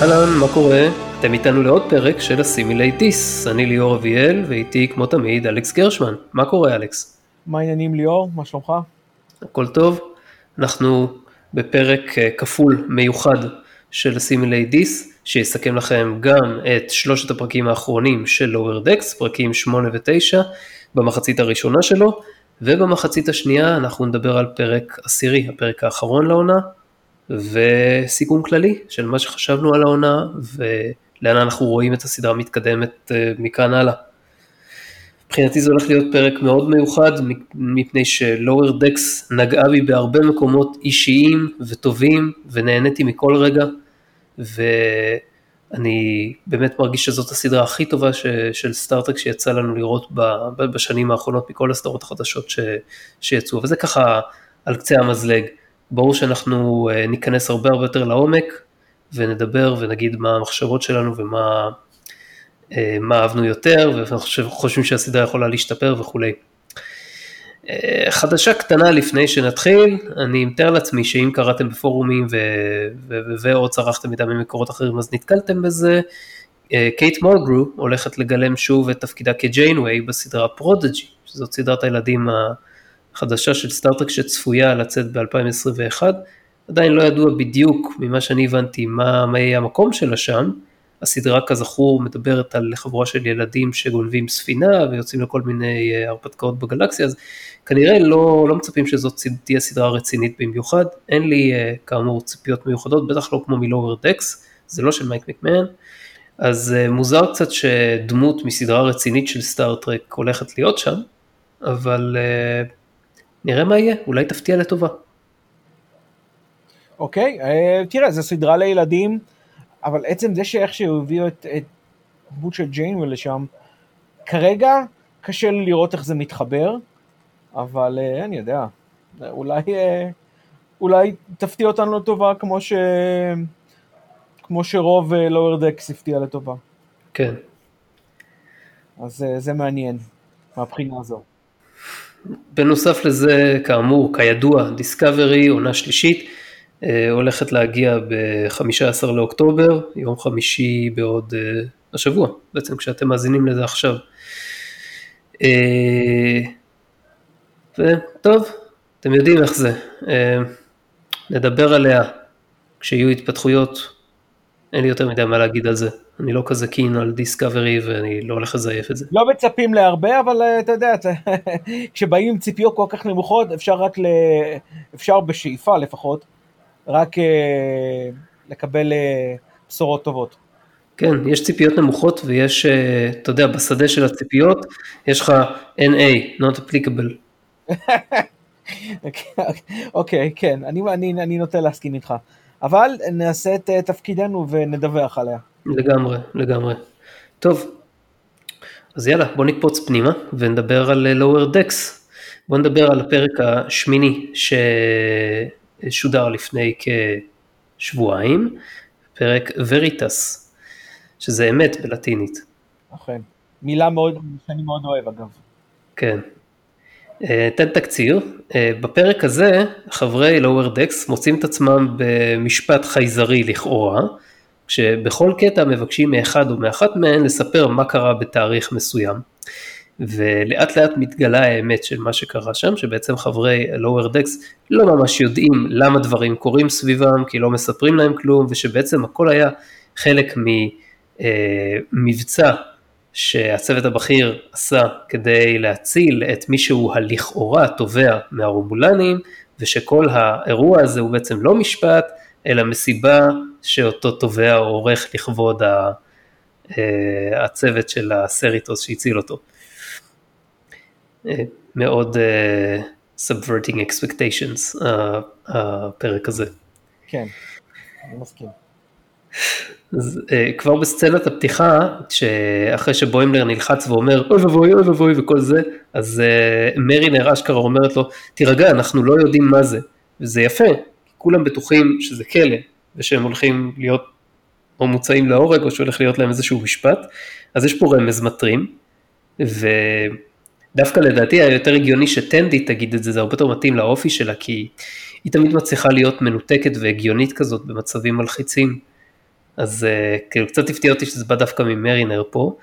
אהלן, מה קורה? אתם איתנו לעוד פרק של הסימילי דיס. אני ליאור אביאל, ואיתי כמו תמיד אלכס גרשמן. מה קורה אלכס? מה העניינים ליאור? מה שלומך? הכל טוב. אנחנו בפרק אה, כפול מיוחד של הסימילי דיס, שיסכם לכם גם את שלושת הפרקים האחרונים של לואוור דקס, פרקים 8 ו-9, במחצית הראשונה שלו, ובמחצית השנייה אנחנו נדבר על פרק עשירי, הפרק האחרון לעונה, וסיכום כללי של מה שחשבנו על העונה ולאן אנחנו רואים את הסדרה מתקדמת אה, מכאן הלאה. מבחינתי זה הולך להיות פרק מאוד מיוחד מפני שלואוור דקס נגעה בי בהרבה מקומות אישיים וטובים ונהניתי מכל רגע ואני באמת מרגיש שזאת הסדרה הכי טובה ש, של סטארט-טרק שיצא לנו לראות ב, בשנים האחרונות מכל הסדרות החדשות ש, שיצאו וזה ככה על קצה המזלג. ברור שאנחנו אה, ניכנס הרבה הרבה יותר לעומק ונדבר ונגיד מה המחשבות שלנו ומה אה, מה אהבנו יותר ואנחנו חושבים שהסדרה יכולה להשתפר וכולי. אה, חדשה קטנה לפני שנתחיל, אני מתאר לעצמי שאם קראתם בפורומים ואו צרכתם מידע ממקורות אחרים אז נתקלתם בזה, קייט מולגרו הולכת לגלם שוב את תפקידה כג'יינווי בסדרה Prodigy, שזאת סדרת הילדים חדשה של סטאר-טרק שצפויה לצאת ב-2021, עדיין לא ידוע בדיוק ממה שאני הבנתי מה, מה יהיה המקום שלה שם, הסדרה כזכור מדברת על חבורה של ילדים שגונבים ספינה ויוצאים לכל מיני אה, הרפתקאות בגלקסיה, אז כנראה לא, לא מצפים שזאת תהיה סדרה רצינית במיוחד, אין לי אה, כאמור ציפיות מיוחדות, בטח לא כמו מ Lower Decks, זה לא של מייק מקמהן, אז אה, מוזר קצת שדמות מסדרה רצינית של סטאר-טרק הולכת להיות שם, אבל נראה מה יהיה, אולי תפתיע לטובה. אוקיי, אה, תראה, זו סדרה לילדים, אבל עצם זה שאיך שהוא הביא את, את דמות של ג'יינווי לשם, כרגע קשה לי לראות איך זה מתחבר, אבל אה, אני יודע, אולי, אה, אולי תפתיע אותנו לטובה כמו, ש... כמו שרוב לואוור דקס הפתיע לטובה. כן. אז זה מעניין, מהבחינה הזו. בנוסף לזה, כאמור, כידוע, דיסקאברי, עונה שלישית, אה, הולכת להגיע ב-15 לאוקטובר, יום חמישי בעוד uh, השבוע, בעצם כשאתם מאזינים לזה עכשיו. Uh, וטוב, אתם יודעים איך זה, נדבר עליה כשיהיו התפתחויות, אין לי יותר מדי מה להגיד על זה. אני לא כזה קין על דיסקאברי ואני לא הולך לזייף את זה. לא מצפים להרבה, אבל אה, אתה יודע, כשבאים עם ציפיות כל כך נמוכות, אפשר רק, ל... אפשר בשאיפה לפחות, רק uh, לקבל uh, בשורות טובות. כן, יש ציפיות נמוכות ויש, אתה יודע, בשדה של הציפיות, יש לך NA, not applicable. אוקיי, okay, כן, אני, אני, אני נוטה להסכים איתך. אבל נעשה את תפקידנו ונדווח עליה. לגמרי, לגמרי. טוב, אז יאללה, בוא נקפוץ פנימה ונדבר על לואוור דקס. בוא נדבר על הפרק השמיני ששודר לפני כשבועיים, פרק וריטס, שזה אמת בלטינית. אכן, מילה מאוד, שאני מאוד אוהב אגב. כן. אה, תן תקציר, אה, בפרק הזה חברי לואוור דקס מוצאים את עצמם במשפט חייזרי לכאורה, כשבכל קטע מבקשים מאחד או מאחת מהן לספר מה קרה בתאריך מסוים. ולאט לאט מתגלה האמת של מה שקרה שם, שבעצם חברי lower decks לא ממש יודעים למה דברים קורים סביבם, כי לא מספרים להם כלום, ושבעצם הכל היה חלק ממבצע אה, שהצוות הבכיר עשה כדי להציל את מי שהוא הלכאורה תובע מהרומולנים, ושכל האירוע הזה הוא בעצם לא משפט, אלא מסיבה שאותו תובע עורך לכבוד אה, הצוות של הסריטוס שהציל אותו. אה, מאוד uh, subverting expectations הפרק הזה. כן, אני מסכים. אז uh, כבר בסצנת הפתיחה, שאחרי שבוימלר נלחץ ואומר אוי ואבוי אוי ואבוי וכל זה, אז uh, מרינר אשכרה אומרת לו, תירגע, אנחנו לא יודעים מה זה. וזה יפה, כולם בטוחים שזה כלא, ושהם הולכים להיות או מוצאים להורג או שהולך להיות להם איזשהו משפט, אז יש פה רמז מטרים, ודווקא לדעתי היה יותר הגיוני שטנדי תגיד את זה, זה הרבה יותר מתאים לאופי שלה, כי היא תמיד מצליחה להיות מנותקת והגיונית כזאת במצבים מלחיצים, אז uh, כאילו קצת הפתיע אותי שזה בא דווקא ממרינר פה.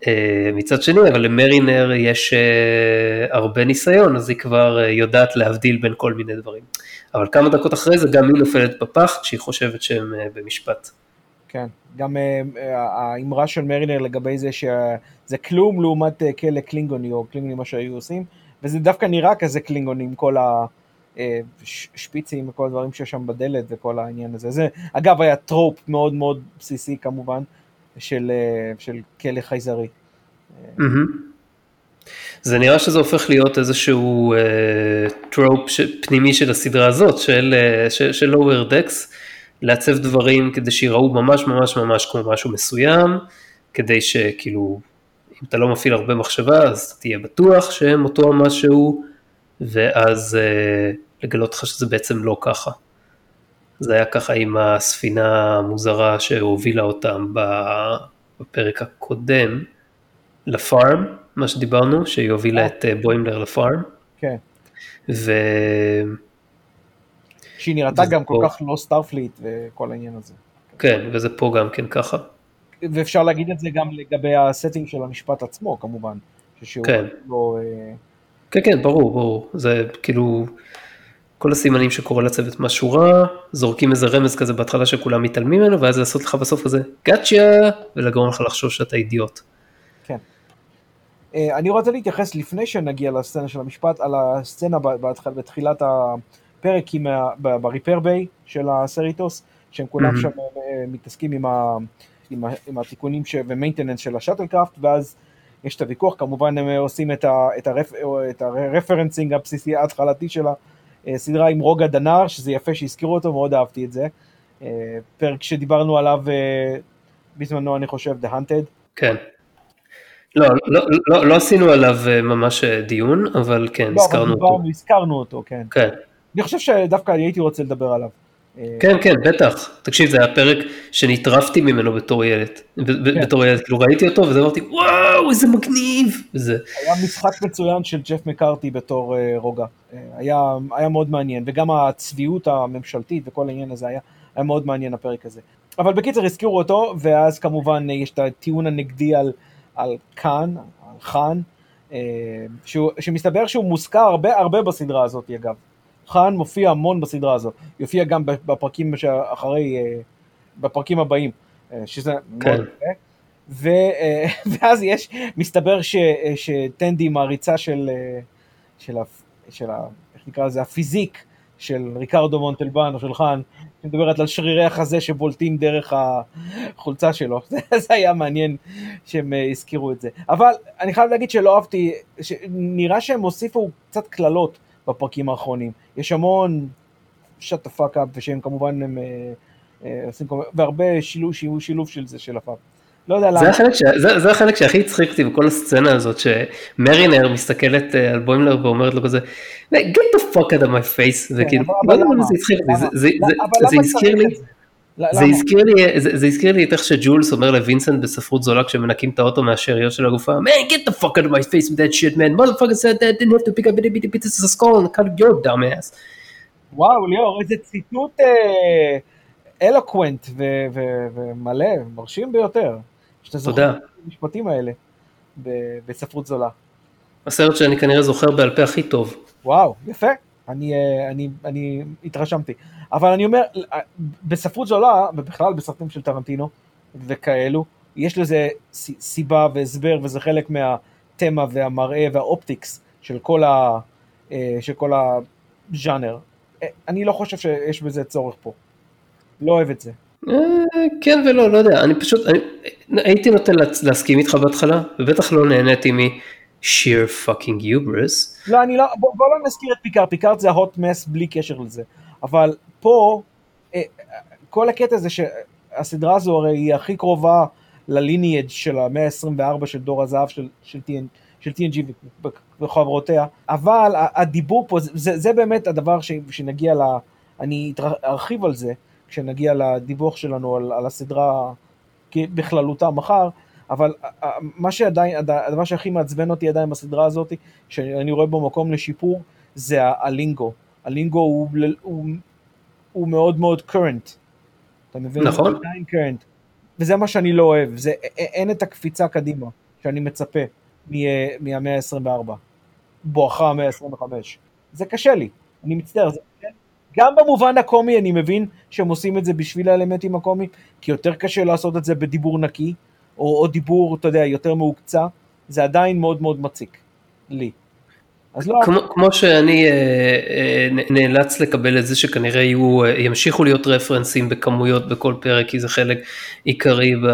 Uh, מצד שני, אבל למרינר יש uh, הרבה ניסיון, אז היא כבר uh, יודעת להבדיל בין כל מיני דברים. אבל כמה דקות אחרי זה גם היא נופלת בפח כשהיא חושבת שהם uh, במשפט. כן, גם האמרה של מרינר לגבי זה שזה כלום לעומת כלא קלינגוני או קלינגוני מה שהיו עושים, וזה דווקא נראה כזה קלינגוני עם כל השפיצים וכל הדברים שיש שם בדלת וכל העניין הזה. זה אגב היה trope מאוד מאוד בסיסי כמובן של, של כלא חייזרי. זה נראה שזה הופך להיות איזשהו uh, trope ש, פנימי של הסדרה הזאת, של, uh, של, של lower decks, לעצב דברים כדי שיראו ממש ממש ממש כמו משהו מסוים, כדי שכאילו, אם אתה לא מפעיל הרבה מחשבה, אז תהיה בטוח שהם אותו המשהו, ואז uh, לגלות לך שזה בעצם לא ככה. זה היה ככה עם הספינה המוזרה שהובילה אותם בפרק הקודם ל Farm, מה שדיברנו, שהיא הובילה. את אה, בוימלר ל Farm. כן. ו... שהיא נראתה גם פה... כל כך לא Starfleet וכל העניין הזה. כן, וזה פה גם כן ככה. ואפשר להגיד את זה גם לגבי הסטינג של המשפט עצמו כמובן. כן. לא, אה, כן, כן, ברור, ברור. זה כאילו, כל הסימנים שקורה לצוות משהו רע, זורקים איזה רמז כזה בהתחלה שכולם מתעלמים ממנו, ואז לעשות לך בסוף כזה גאצ'יה, ולגרום לך לחשוב שאתה אידיוט. כן. אה, אני רוצה להתייחס לפני שנגיע לסצנה של המשפט, על הסצנה בהתחל, בתחילת הפרק עם, ב repair bay של הסריטוס, שהם כולם mm-hmm. שם אה, מתעסקים עם, ה, עם, ה, עם התיקונים ו maintenance של ה shuttlecraft, ואז יש את הוויכוח, כמובן הם עושים את, ה, את, הרפ, את ה referencing הבסיסי ההתחלתי של הסדרה עם רוגה דנר, שזה יפה שהזכירו אותו, מאוד אהבתי את זה. אה, פרק שדיברנו עליו בזמנו, אני חושב, The Hunted. כן. לא, לא, לא, לא עשינו עליו אה, ממש אה, דיון, אבל כן, לא, הזכרנו אבל אותו. הזכרנו אותו, כן. כן. אני חושב שדווקא הייתי רוצה לדבר עליו. אה, כן, כן, בטח. תקשיב, זה היה פרק שנטרפתי ממנו בתור ילד. כן. בתור ילד, כאילו ראיתי אותו וזה אמרתי, וואו, איזה מגניב. וזה... היה משחק מצוין של ג'ף מקארתי בתור uh, רוגע. Uh, היה, היה מאוד מעניין, וגם הצביעות הממשלתית וכל העניין הזה היה, היה מאוד מעניין הפרק הזה. אבל בקיצר, הזכירו אותו, ואז כמובן יש את הטיעון הנגדי על... על קאן, על חאן, אה, שהוא, שמסתבר שהוא מוזכר הרבה הרבה בסדרה הזאת אגב. חאן מופיע המון בסדרה הזאת, יופיע גם בפרקים שאחרי, אה, בפרקים הבאים, אה, שזה כן. מאוד יפה. ו, ואז יש, מסתבר ש, שטנדי מעריצה של, של, של, איך נקרא לזה, הפיזיק של ריקרדו מונטלבן או של חאן, שמדברת על שרירי החזה שבולטים דרך החולצה שלו. זה היה מעניין שהם אה, הזכירו את זה. אבל אני חייב להגיד שלא אהבתי, נראה שהם הוסיפו קצת קללות בפרקים האחרונים. יש המון שאט הפאק אפ, ושהם כמובן הם, אה, אה, עושים, והרבה שילוב, שילוב של זה של הפאק. לא יודע למה. זה החלק, ש... זה, זה החלק שהכי הצחיק אותי בכל הסצנה הזאת, שמרינר מסתכלת על בוימלר ואומרת לו כזה, get the fuck out of my face, כן, וכאילו, לא יודע למה זה הצחיק אותי, זה הזכיר לי, זה הזכיר לי, זה הזכיר לי את איך שג'ולס אומר לווינסנט בספרות זולה כשמנקים את האוטו מהשאריות של הגופה, man get the fuck out of my face with that shit man, motherfucker said that didn't have to pick up bitty pieces of skull and cut your dumb ass. וואו ליאור, איזה ציטוט אלוקוונט ומלא, מרשים ביותר. שאתה זוכר את המשפטים האלה בספרות זולה. הסרט שאני כנראה זוכר בעל פה הכי טוב. וואו, יפה, אני, אה, אני, אני התרשמתי. אבל אני אומר, אה, בספרות זולה, ובכלל בסרטים של טרנטינו וכאלו, יש לזה סיבה והסבר, וזה חלק מהתמה והמראה והאופטיקס של כל, ה, אה, של כל הז'אנר. אני לא חושב שיש בזה צורך פה. לא אוהב את זה. כן ולא, לא יודע, אני פשוט, אני, הייתי נוטה להסכים איתך בהתחלה, ובטח לא נהניתי מ-sheer fucking hubris. לא, אני לא, בוא, בוא לא נזכיר את פיקארט, פיקארט זה ה-hot mess בלי קשר לזה, אבל פה, אה, כל הקטע זה שהסדרה הזו הרי היא הכי קרובה לליניאג' של המאה ה-24 של דור הזהב של, של, TN, של TNG וחברותיה, אבל הדיבור פה, זה, זה באמת הדבר ש, שנגיע ל... אני ארחיב על זה, כשנגיע לדיווח שלנו על, על הסדרה בכללותה מחר, אבל מה שעדיין, הדבר שהכי מעצבן אותי עדיין בסדרה הזאת, שאני רואה בו מקום לשיפור, זה הלינגו. הלינגו הוא, הוא, הוא מאוד מאוד current. אתה מבין? נכון. עדיין קרנט. וזה מה שאני לא אוהב, זה, אין את הקפיצה קדימה שאני מצפה מהמאה ה-24, בואכה המאה ה-25. זה קשה לי, אני מצטער. זה, גם במובן הקומי אני מבין שהם עושים את זה בשביל האלמנטים הקומיים, כי יותר קשה לעשות את זה בדיבור נקי, או, או דיבור, אתה יודע, יותר מהוקצע, זה עדיין מאוד מאוד מציק לי. אז לא, כמו, כמו שאני אה, אה, נאלץ לקבל את זה שכנראה יהיו, אה, ימשיכו להיות רפרנסים בכמויות בכל פרק, כי זה חלק עיקרי ב,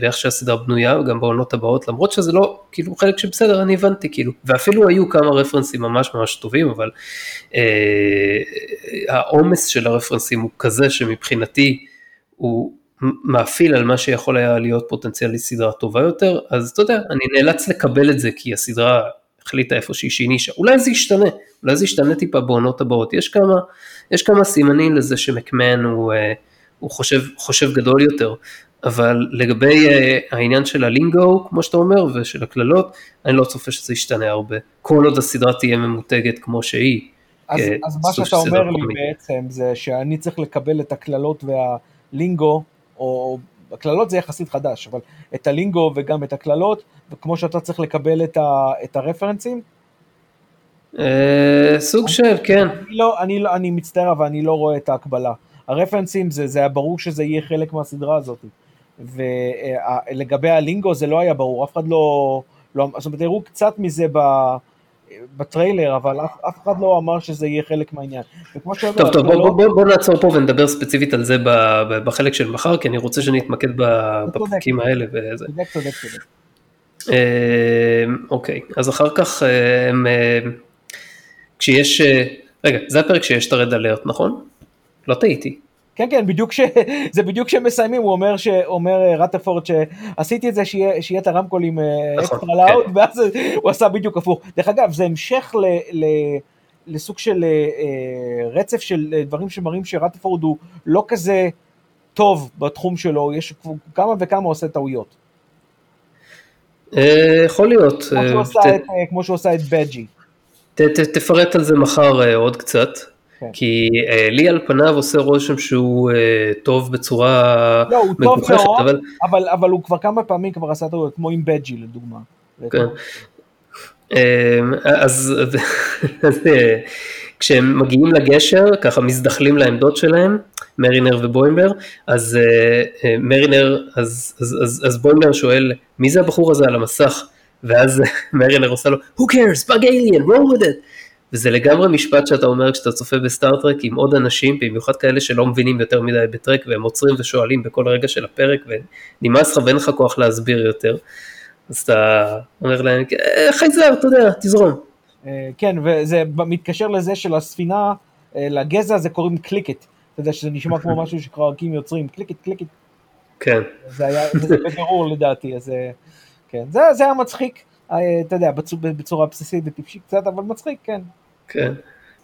באיך שהסדרה בנויה, וגם בעונות הבאות, למרות שזה לא, כאילו חלק שבסדר, אני הבנתי, כאילו, ואפילו היו כמה רפרנסים ממש ממש טובים, אבל אה, העומס של הרפרנסים הוא כזה שמבחינתי הוא מאפיל על מה שיכול היה להיות פוטנציאלי סדרה טובה יותר, אז אתה יודע, אני נאלץ לקבל את זה כי הסדרה החליטה איפושהי שהיא נישה, אולי זה ישתנה, אולי זה ישתנה טיפה בעונות הבאות, יש כמה, יש כמה סימנים לזה שמקמן הוא, אה, הוא חושב, חושב גדול יותר, אבל לגבי אה, העניין של הלינגו, כמו שאתה אומר, ושל הקללות, אני לא צופה שזה ישתנה הרבה, כל עוד הסדרה תהיה ממותגת כמו שהיא. אז, אה, אז מה שאתה אומר לי. בעצם זה שאני צריך לקבל את הקללות והלינגו, או הקללות זה יחסית חדש, אבל את הלינגו וגם את הקללות, וכמו שאתה צריך לקבל את, ה, את הרפרנסים, אה, סוג של, כן. אני, לא, אני, לא, אני מצטער אבל אני לא רואה את ההקבלה. הרפרנסים זה, זה היה ברור שזה יהיה חלק מהסדרה הזאת. ולגבי הלינגו זה לא היה ברור, אף אחד לא, לא זאת אומרת, הראו קצת מזה ב, בטריילר, אבל אף, אף אחד לא אמר שזה יהיה חלק מהעניין. וכמו שאומר, טוב, טוב, בוא, הקללות- בוא, בוא, בוא נעצור פה ונדבר ספציפית על זה בחלק של מחר, כי אני רוצה שנתמקד ב- צודק. בפרקים האלה וזה. צודק, צודק, צודק. אה, אוקיי, אז אחר כך, אה, הם, אה, כשיש, רגע, זה הפרק שיש את הרד אלרט, נכון? לא טעיתי. כן, כן, בדיוק ש... זה בדיוק כשמסיימים, הוא אומר, ש... אומר אה, רטפורד שעשיתי את זה שיהיה, שיהיה את הרמקולים נכון, אקסטרה לאוד, ואז הוא עשה בדיוק הפוך. דרך אגב, זה המשך ל... ל... לסוג של אה, אה, רצף של דברים שמראים שרטפורד הוא לא כזה טוב בתחום שלו, יש כמה וכמה עושה טעויות. יכול להיות. כמו שהוא עשה את, בג'י. תפרט על זה מחר עוד קצת, כן. כי אה, לי על פניו עושה רושם שהוא אה, טוב בצורה לא, הוא טוב מגוחכת, מאוד, אבל אבל, אבל הוא כבר כמה פעמים כבר עשה טעויות, כמו עם בג'י לדוגמה. כן. אמ, אז אז, אה, כשהם מגיעים לגשר, ככה מזדחלים לעמדות שלהם, מרינר ובוימלר, אז אה, אה, מרינר, אז, אז, אז, אז בוימלר שואל, מי זה הבחור הזה על המסך? ואז מרינר עושה לו, who cares, bug alien, roll with it. וזה לגמרי משפט שאתה אומר כשאתה צופה בסטאר-טרק עם עוד אנשים, במיוחד כאלה שלא מבינים יותר מדי בטרק, והם עוצרים ושואלים בכל רגע של הפרק, ונמאס לך ואין לך כוח להסביר יותר. אז אתה אומר להם, "אה, חייזר, אתה יודע, תזרום. אה, כן, וזה מתקשר לזה של הספינה, אה, לגזע הזה קוראים קליקט. אתה יודע שזה נשמע כמו משהו שחרקים יוצרים, קליקט, קליקט. כן, זה היה, זה בבירור לדעתי, אז כן. זה, זה היה מצחיק, אתה יודע, בצ- בצורה בסיסית וטיפשית קצת, אבל מצחיק, כן. כן.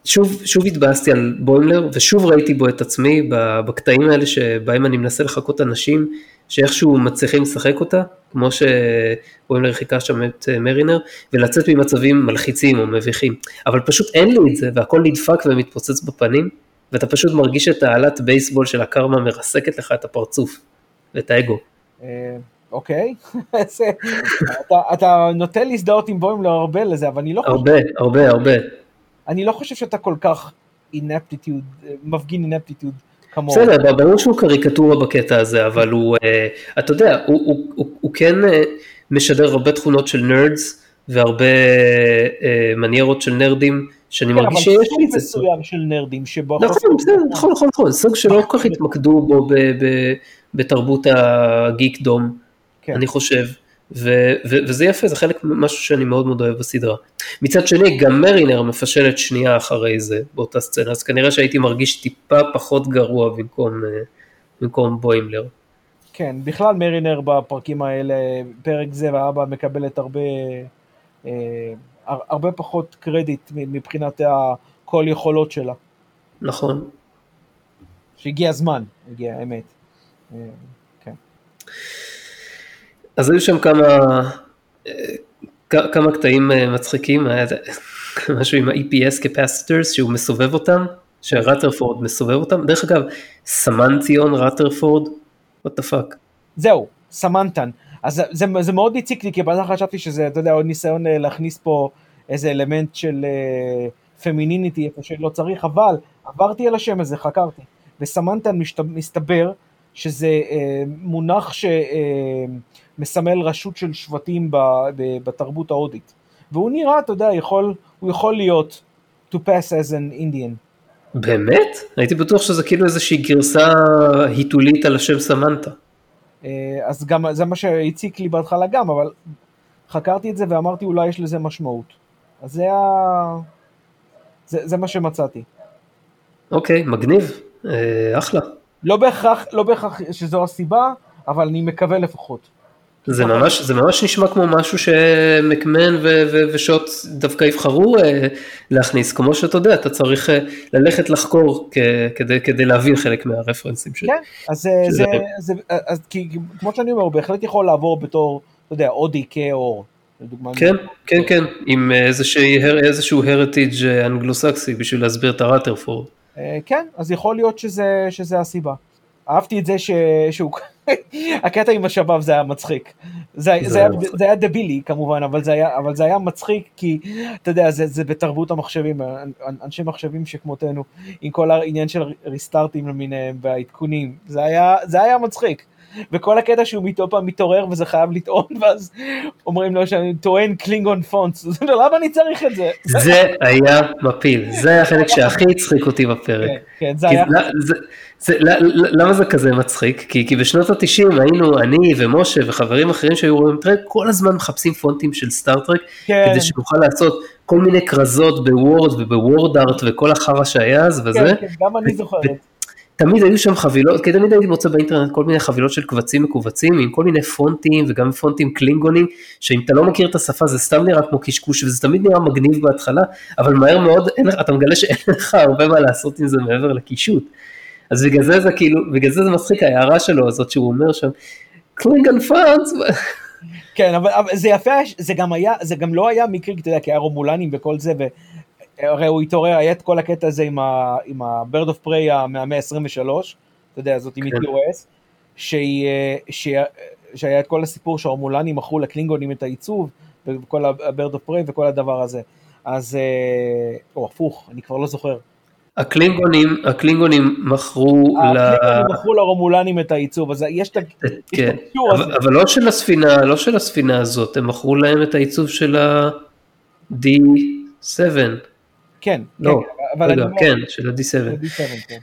שוב, שוב התבאסתי על בוימלר, ושוב ראיתי בו את עצמי בקטעים האלה שבהם אני מנסה לחקות אנשים שאיכשהו מצליחים לשחק אותה, כמו שבוימלר חיכה שם את אה, מרינר, ולצאת ממצבים מלחיצים או מביכים. אבל פשוט אין לי את זה, והכל נדפק ומתפוצץ בפנים, ואתה פשוט מרגיש את העלת בייסבול של הקרמה מרסקת לך את הפרצוף ואת האגו. אה, אוקיי, אתה, נוטה להזדהות עם בוימלר הרבה לזה, אבל אני לא, חושב, הרבה, הרבה, הרבה. אני לא חושב שאתה כל כך אינפטיטוד, מפגין אינפטיטוד כמוהו. בסדר, ברור שהוא קריקטורה בקטע הזה, אבל הוא, אה, אתה יודע, הוא, הוא, הוא, הוא כן אה, משדר הרבה תכונות של נרדס, והרבה אה, מניירות של נרדים, שאני כן, מרגיש אבל שיש סוג לי את זה. מסוים של נרדים שבו... נכון, בסדר, נכון, נכון, נכון, סוג שלא כל כך התמקדו בו ב, ב, בתרבות הגיקדום, כן. אני חושב, ו, ו, וזה יפה, זה חלק משהו שאני מאוד מאוד אוהב בסדרה. מצד שני, גם מרינר מפשלת שנייה אחרי זה, באותה סצנה, אז כנראה שהייתי מרגיש טיפה פחות גרוע במקום, אה, במקום בוימלר. כן, בכלל מרינר בפרקים האלה, פרק זה והאבא מקבלת הרבה, אה, הר- הרבה פחות קרדיט מבחינת כל יכולות שלה. נכון. שהגיע הזמן, הגיע האמת. אה, כן. אז היו שם כמה, אה, כמה קטעים אה, מצחיקים, היה משהו עם ה-EPS capacitors שהוא מסובב אותם, שרטרפורד מסובב אותם. דרך אגב, סמנטיון רתרפורד, what the fuck. זהו, סמנטן. אז זה, זה, מאוד הציק לי, כי בהתחלה חשבתי שזה, אתה יודע, עוד ניסיון אה, להכניס פה איזה אלמנט של femininity איפה שלא צריך, אבל עברתי על השם הזה, חקרתי. וסמנטן משת, מסתבר שזה אה, מונח שמסמל אה, רשות של שבטים ב, ב, בתרבות ההודית. והוא נראה, אתה יודע, יכול, הוא יכול להיות to pass as an Indian. באמת? הייתי בטוח שזה כאילו איזושהי גרסה היתולית על השם סמנטה. אה, אז גם זה מה שהציק לי בהתחלה גם, אבל חקרתי את זה ואמרתי אולי יש לזה משמעות. אז זה, ה... זה, זה מה שמצאתי. אוקיי, מגניב, אה, אחלה. לא בהכרח, לא בהכרח שזו הסיבה, אבל אני מקווה לפחות. זה ממש, זה ממש נשמע כמו משהו שמקמן ושוט דווקא יבחרו אה, להכניס, כמו שאתה יודע, אתה צריך אה, ללכת לחקור כדי, כדי להבין חלק מהרפרנסים שלו. כן, אז, אה, שזה... זה, זה, אז כי כמו שאני אומר, הוא בהחלט יכול לעבור בתור, אתה יודע, אודי כאור. כן, כן, כן, עם איזשהו הרטיג' אנגלוסקסי בשביל להסביר את הראטרפורד. כן, אז יכול להיות שזה, שזה הסיבה. אהבתי את זה ש... שהוא... הקטע עם השבב זה היה מצחיק. זה, זה, זה, היה, זה היה דבילי כמובן, אבל זה היה, אבל זה היה מצחיק כי, אתה יודע, זה, זה בתרבות המחשבים, אנשי מחשבים שכמותנו, עם כל העניין של ריסטארטים למיניהם והעדכונים, זה היה, זה היה מצחיק. וכל הקטע שהוא מטו פעם מתעורר וזה חייב לטעון, ואז אומרים לו שאני טוען קלינגון פונטס, למה אני צריך את זה? זה היה מפיל, זה היה החלק שהכי הצחיק אותי בפרק. כן, כן זה היה... זה, למה זה כזה מצחיק? כי, בשנות ה-90 היינו אני ומשה וחברים אחרים שהיו רואים טרק, כל הזמן מחפשים פונטים של סטארט-טרק, כן. כדי שנוכל לעשות כל מיני כרזות בוורד ובוורד ארט וכל החרא שהיה אז וזה. כן, כן, גם אני זוכרת. תמיד היו שם חבילות, כי תמיד הייתי מוצא באינטרנט כל מיני חבילות של קבצים מקובצים עם כל מיני פונטים וגם פונטים קלינגונים, שאם אתה לא מכיר את השפה זה סתם נראה כמו קשקוש וזה תמיד נראה מגניב בהתחלה, אבל מהר מאוד אין, אתה מגלה שאין לך הרבה מה לעשות עם זה מעבר לקישוט. אז בגלל זה זה כאילו, בגלל זה זה מצחיק ההערה שלו הזאת שהוא אומר שם, קלינגון פאנס. כן, אבל, אבל זה יפה, זה גם היה, זה גם לא היה מקרי, אתה יודע, כי היה רומולנים וכל זה, הרי הוא התעורר, היה את כל הקטע הזה עם ה-Bird of Prey מהמאה ה-23, אתה יודע, זאת עם כן. ETOS, שהיה את כל הסיפור שההורמולנים מכרו לקלינגונים את העיצוב, וכל ה-Bird of Prey וכל הדבר הזה. אז, אה, או הפוך, אני כבר לא זוכר. הקלינגונים, הקלינגונים מכרו ל... הקלינגונים מכרו לרומולנים את העיצוב, אז יש את כן, אבל, אבל לא של הספינה, לא של הספינה הזאת, הם מכרו להם את העיצוב של ה-D7. כן, לא, כן, רגע, אומר, כן, של ה-D7. כן.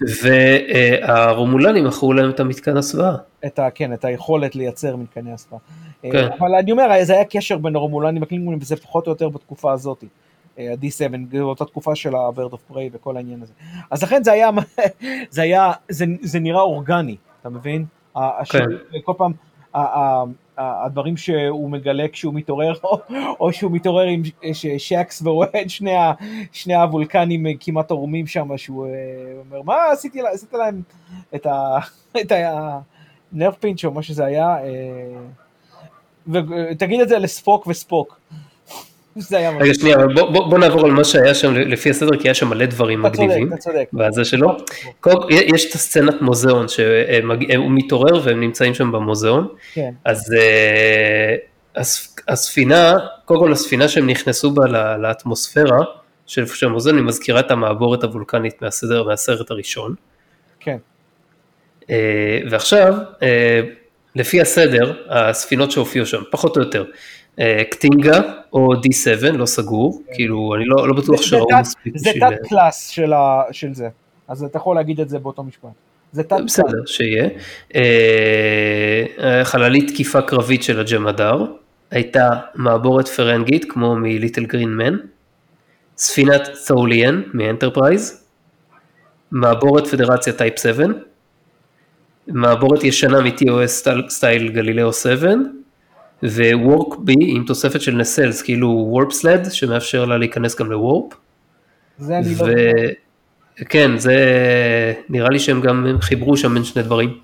והרומולנים מכרו להם את המתקן הסוואה. את ה, כן, את היכולת לייצר מתקני הסוואה. כן. אבל אני אומר, זה היה קשר בין הרומולנים והקלינגונים, וזה פחות או יותר בתקופה הזאת. ה-D7, באותה תקופה של ה-Bird of Prey וכל העניין הזה. אז לכן זה היה, זה היה, זה, זה נראה אורגני, אתה מבין? כן. כל פעם, הדברים שהוא מגלה כשהוא מתעורר, או, שהוא מתעורר עם שקס ורואה את שני, שני הוולקנים כמעט ערומים שם, שהוא אה, אומר, מה עשיתי, עשית להם את ה... או מה שזה היה, אה, ותגיד את זה לספוק וספוק. רגע שנייה, בוא, בוא, בוא נעבור על מה שהיה שם לפי הסדר, כי היה שם מלא דברים מגניבים. אתה צודק, בזה שלו. יש את הסצנת מוזיאון שהוא מתעורר והם נמצאים שם במוזיאון. כן. אז uh, הספינה, קודם כל הספינה שהם נכנסו בה לאטמוספירה של המוזיאון, היא מזכירה את המעבורת הוולקנית מהסדר, מהסרט הראשון. כן. Uh, ועכשיו, uh, לפי הסדר, הספינות שהופיעו שם, פחות או יותר. אה, קטינגה או D7, לא סגור, כן. כאילו אני לא, לא בטוח שראו מספיק זה תת class של, ה, של זה, אז אתה יכול להגיד את זה באותו משפט. זה תת בסדר, class. שיהיה. אה, חללית תקיפה קרבית של הג'מדר, הייתה מעבורת פרנגית כמו מ Little Green Men, ספינת Tholian מ Enterprise, מעבורת פדרציה type 7, מעבורת ישנה מ-TOS style גלילאו 7, ו- Work Bee עם תוספת של nacelles, כאילו warp sled, שמאפשר לה להיכנס גם ל warp. זה אני לא... כן, זה נראה לי שהם גם חיברו שם בין שני דברים.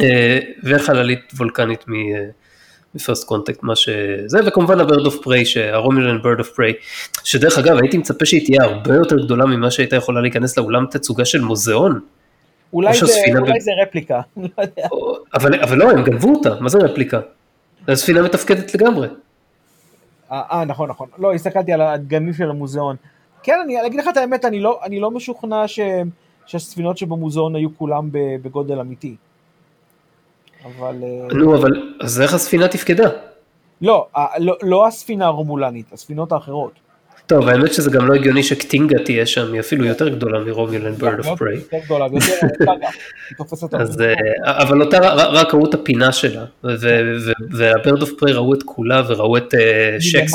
אה, וחללית וולקנית מ First Contact, מה שזה, וכמובן ה-Bird of Prey, ה Romulan Bird of Prey, שדרך אגב הייתי מצפה שהיא תהיה הרבה יותר גדולה ממה שהייתה יכולה להיכנס לאולם תצוגה של מוזיאון. אולי, זה, אולי ב... זה רפליקה, לא יודע. אבל, אבל לא, הם גנבו אותה, מה זה רפליקה? זו ספינה מתפקדת לגמרי. אה, אה, נכון, נכון. לא, הסתכלתי על הדגמים של המוזיאון. כן, אני אגיד לך את האמת, אני לא, אני לא משוכנע ש, שהספינות שבמוזיאון היו כולם בגודל אמיתי. אבל... אה, נו, אבל אז איך הספינה תפקדה? לא, לא, לא הספינה הרומולנית, הספינות האחרות. טוב, האמת שזה גם לא הגיוני שקטינגה תהיה שם, היא אפילו יותר גדולה מ Romulan bird of prey. אה, אבל אותה רק ראו את הפינה שלה, וה bird of prey ראו את כולה וראו את אה, שקס.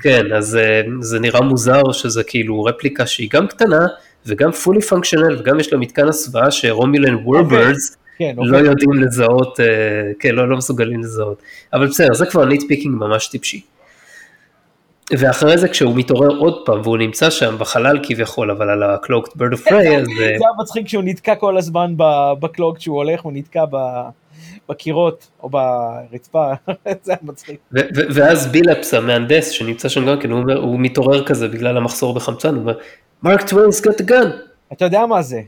כן, אז זה נראה מוזר שזה כאילו רפליקה שהיא גם קטנה וגם fully functional וגם יש לה מתקן הסוואה ש Romulan warbirds. כן, לא אוקיי. יודעים לזהות, אה, כן, לא, לא מסוגלים לזהות. אבל בסדר, זה כבר nitpicking ממש טיפשי. ואחרי זה כשהוא מתעורר עוד פעם והוא נמצא שם בחלל כביכול אבל על ה-cloaked bird of prey אז... זה היה מצחיק שהוא נתקע כל הזמן ב cloak כשהוא הולך הוא נתקע בקירות או ברצפה זה היה מצחיק. ואז בילאפס המהנדס שנמצא שם גם כן הוא, אומר, הוא מתעורר כזה בגלל המחסור בחמצן הוא אומר Mark Twain's got the gun. אתה יודע מה זה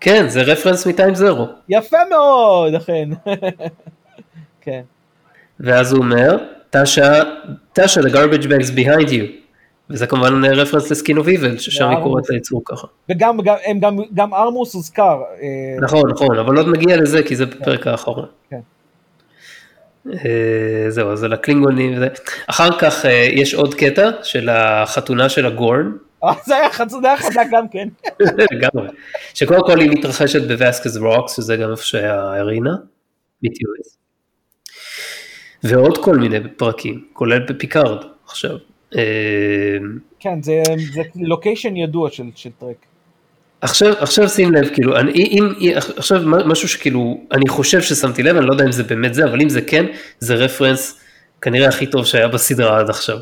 כן, זה רפרנס מ Time's Arrow. יפה מאוד, אכן. כן. ואז הוא אומר, טאשה, טאשה, the garbage bag's behind you. וזה כמובן רפרנס ל Skin of Evil, ששם היא קוראת ליצור ככה. וגם גם, גם, גם ארמוס הוזכר. אה, נכון, נכון, אבל עוד נגיע לזה, כי זה בפרק כן. האחרון. כן. אה, זהו, אז על הקלינגונים וזה. אחר כך אה, יש עוד קטע של החתונה של הגורן. זה היה חזק גם כן. לגמרי. שקודם כל היא מתרחשת ב Vasquez Rocks, שזה גם איפה שהיה Arena, ב-TOS. ועוד כל מיני פרקים, כולל בפיקארד עכשיו. אה, כן, זה, זה לוקיישן ידוע של, של טרק. עכשיו, עכשיו שים לב, כאילו, אני, אם, עכשיו משהו שכאילו, אני חושב ששמתי לב, אני לא יודע אם זה באמת זה, אבל אם זה כן, זה רפרנס כנראה הכי טוב שהיה בסדרה עד עכשיו.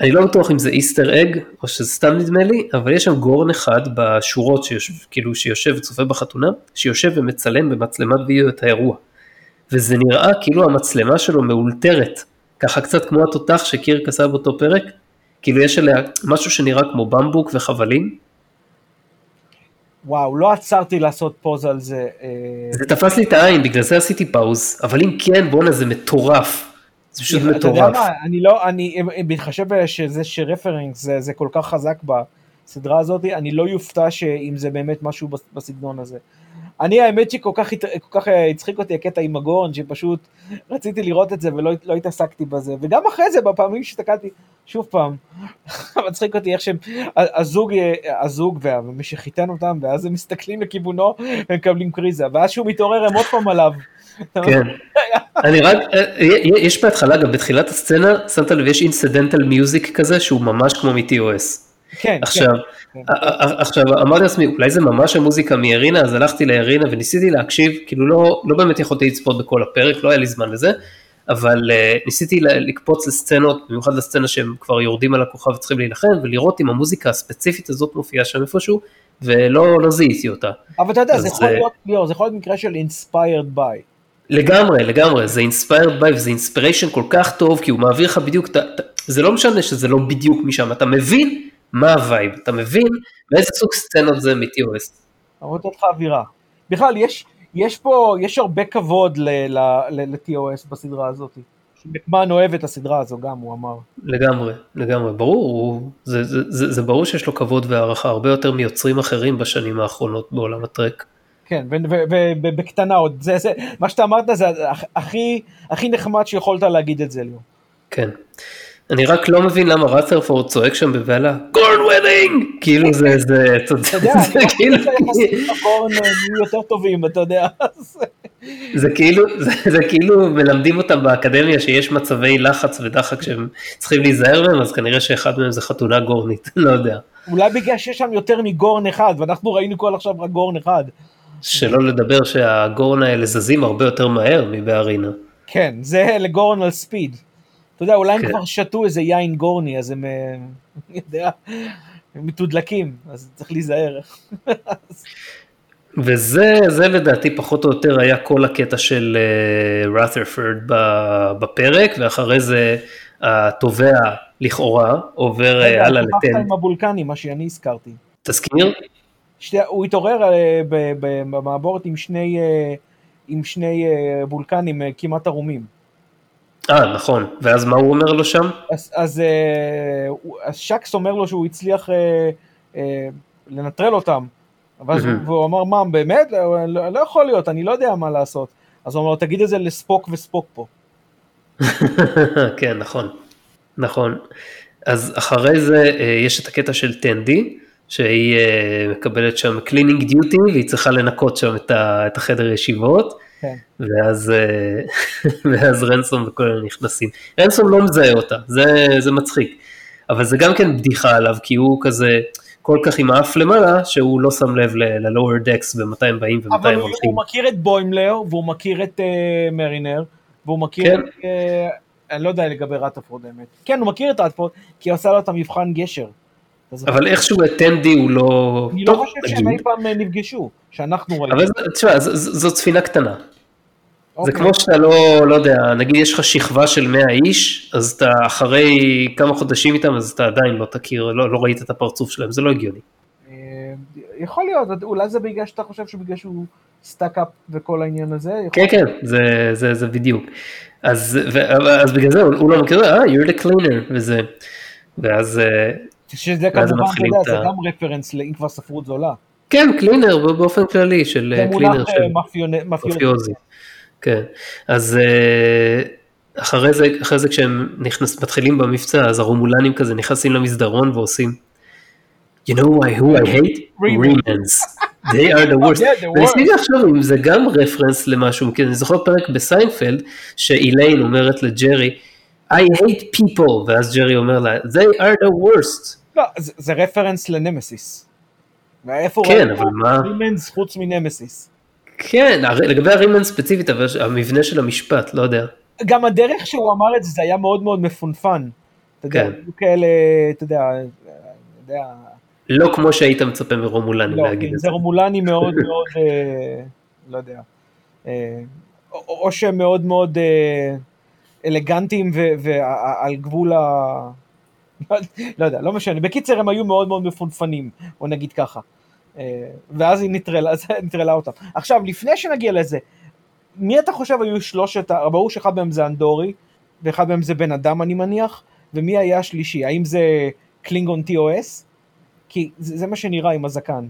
אני לא בטוח אם זה איסטר אג, או שזה סתם נדמה לי, אבל יש שם גורן אחד בשורות, שיושב, כאילו שיושב וצופה בחתונה, שיושב ומצלם במצלמת וידאו את האירוע. וזה נראה כאילו המצלמה שלו מאולתרת, ככה קצת כמו התותח שקירק עשה באותו פרק, כאילו יש עליה משהו שנראה כמו במבוק וחבלים. וואו, לא עצרתי לעשות פוז על זה. אה, זה תפס לי את העין, בגלל זה עשיתי פאוז, אבל אם כן, בואנה זה מטורף. זה פשוט מטורף. אתה יודע מה, אני לא, אני, בהתחשב שזה שרפרנס זה, זה כל כך חזק בסדרה הזאת, אני לא יופתע שאם זה באמת משהו בסגנון הזה. אני האמת שכל כך, כל כך הצחיק אותי הקטע עם הגורן, שפשוט רציתי לראות את זה ולא לא התעסקתי בזה, וגם אחרי זה בפעמים שהסתכלתי, שוב פעם, מצחיק אותי איך שהם, הזוג, הזוג ומי שחיתן אותם, ואז הם מסתכלים לכיוונו ומקבלים קריזה, ואז שהוא מתעורר הם עוד פעם עליו. כן, אני רק, יש בהתחלה, גם בתחילת הסצנה, שמת לב, יש אינסידנטל מיוזיק כזה שהוא ממש כמו מ-TOS. כן, עכשיו, כן. עכשיו אמרתי לעצמי, אולי זה ממש המוזיקה מירינה, אז הלכתי לירינה וניסיתי להקשיב, כאילו לא, לא באמת יכולתי לצפות בכל הפרק, לא היה לי זמן לזה, אבל uh, ניסיתי לקפוץ לסצנות, במיוחד לסצנה שהם כבר יורדים על הכוכב וצריכים להילחם, ולראות אם המוזיקה הספציפית הזאת מופיעה שם איפשהו, ולא לא זיהיתי אותה. אבל אתה יודע, זה יכול, להיות, ליאור, זה יכול להיות מקרה של inspired by. לגמרי, לגמרי, זה inspired by וזה inspiration כל כך טוב, כי הוא מעביר לך בדיוק, ת, ת, זה לא משנה שזה לא בדיוק משם, אתה מבין מה הווייב, אתה מבין מאיזה סוג סצנות זה מ-TOS. יוצר לך אווירה. בכלל, יש, יש פה, יש הרבה כבוד ל-TOS בסדרה הזאת. מקמהן אוהב את הסדרה הזו גם, הוא אמר. לגמרי, לגמרי, ברור, זה, זה, זה, זה ברור שיש לו כבוד והערכה הרבה יותר מיוצרים אחרים בשנים האחרונות בעולם הטרק. כן, ובקטנה עוד, זה, זה, מה שאתה אמרת זה הכי, הכי נחמד שיכולת להגיד את זה, ליאור. כן. אני רק לא מבין למה רת'רפורד צועק שם בבהלה, Gorn wedding! כאילו זה, זה, אתה יודע, אני כאילו... גורן נהיו יותר טובים, אתה יודע. זה כאילו, זה כאילו מלמדים אותם באקדמיה שיש מצבי לחץ ודחק שהם צריכים להיזהר מהם, אז כנראה שאחד מהם זה חתונה גורנית, לא יודע. אולי בגלל שיש שם יותר מגורן אחד, ואנחנו ראינו כל עכשיו רק גורן אחד. שלא לדבר שהגורן האלה זזים הרבה יותר מהר מבארינה. כן, זה לגורן על ספיד. אתה יודע, אולי הם כן. כבר שתו איזה יין גורני, אז הם, אה, אני יודע, הם מתודלקים, אז צריך להיזהר. וזה זה לדעתי פחות או יותר היה כל הקטע של רת'רפורד בפרק, ואחרי זה התובע לכאורה עובר רגע, הלאה לטן. עם הבולקנים, מה שאני הזכרתי. תזכיר? שתי, הוא התעורר אה, ב- במעבורת עם שני, אה, עם שני אה, וולקנים אה, כמעט ערומים. אה, נכון. ואז מה הוא אומר לו שם? אז, אז, אה, אז שקס אומר לו שהוא הצליח אה, אה, לנטרל אותם. ואז הוא, מהמם. והוא אמר, מה, באמת? לא, לא לא יכול להיות, אני לא יודע מה לעשות. אז הוא אמר, תגיד את זה לספוק וספוק פה. כן, נכון. נכון. אז אחרי זה אה, יש את הקטע של טנדי, שהיא אה, מקבלת שם cleaning duty, והיא צריכה לנקות שם את החדר ישיבות. ואז, אה, ואז רנסום וכל אלה נכנסים. רנסום לא מזהה אותה, זה, זה מצחיק. אבל זה גם כן בדיחה עליו, כי הוא כזה כל כך עם האף למעלה, שהוא לא שם לב ל-lower decks ומתי הם באים ומתי אבל הם הוא, הולכים. הוא מכיר את בוימלר, והוא מכיר את אה, מרינר, והוא מכיר כן. את... אה, אני לא יודע לגבי רטפורד האמת. כן, הוא מכיר את רטפורד, כי הוא עשה לו את המבחן גשר. אבל איכשהו את טנדי הוא לא... אני לא חושב שהם. אי פעם נפגשו, שאנחנו ראינו. אבל תשמע, ז- ז- זאת ספינה קטנה. זה אוקיי. כמו שאתה לא, לא יודע, נגיד יש לך שכבה של 100 איש, אז אתה אחרי כמה חודשים איתם, אז אתה עדיין לא תכיר, לא, לא ראית את הפרצוף שלהם, זה לא הגיוני. אה, יכול להיות, אולי זה בגלל שאתה חושב שבגלל שהוא stuck-up וכל העניין הזה. יכול- כן, כן, זה, זה, זה בדיוק. אז, ו, אז בגלל זה הוא לא מכיר, אה, you're the cleaner, וזה. ואז, אה, שזה כמובן, אתה יודע, זה גם רפרנס לאם כבר ספרות זולה. כן, cleaner באופן כללי, של זה cleaner אה, של מאפיוזי. כן, אז אה, אחרי זה, אחרי זה כשהם נכנס, מתחילים במבצע, אז הרומולנים כזה נכנסים למסדרון ועושים, you know why, who I hate? Remans. They are the worst. וניסיתי לחשוב אם זה גם רפרנס למשהו, כי אני זוכר פרק בסיינפלד, שאיליין אומרת לג'רי, I hate people, ואז ג'רי אומר לה, they are the worst. לא, זה רפרנס לנמסיס. כן, אבל מה- חוץ מנמסיס? כן, לגבי הרימן ספציפית, אבל המבנה של המשפט, לא יודע. גם הדרך שהוא אמר את זה, זה היה מאוד מאוד מפונפן. אתה יודע, כן. היו כאלה, אתה יודע, אה, אתה יודע, לא כמו שהיית מצפה מרומולנים לא, להגיד כן, את זה זה. רומולני מאוד מאוד, אה, לא יודע, אה, או או שהם מאוד מאוד אלגנטיים ועל גבול ה... לא יודע, לא משנה. בקיצר, הם היו מאוד מאוד מפונפנים, בוא נגיד ככה. אה, ואז היא נטרלה, נטרלה אותם. עכשיו, לפני שנגיע לזה, מי אתה חושב היו שלושת, ברור שאחד מהם זה אנדורי, ואחד מהם זה בן אדם אני מניח, ומי היה השלישי? האם זה קלינגון TOS? כי זה, זה מה שנראה עם הזקן.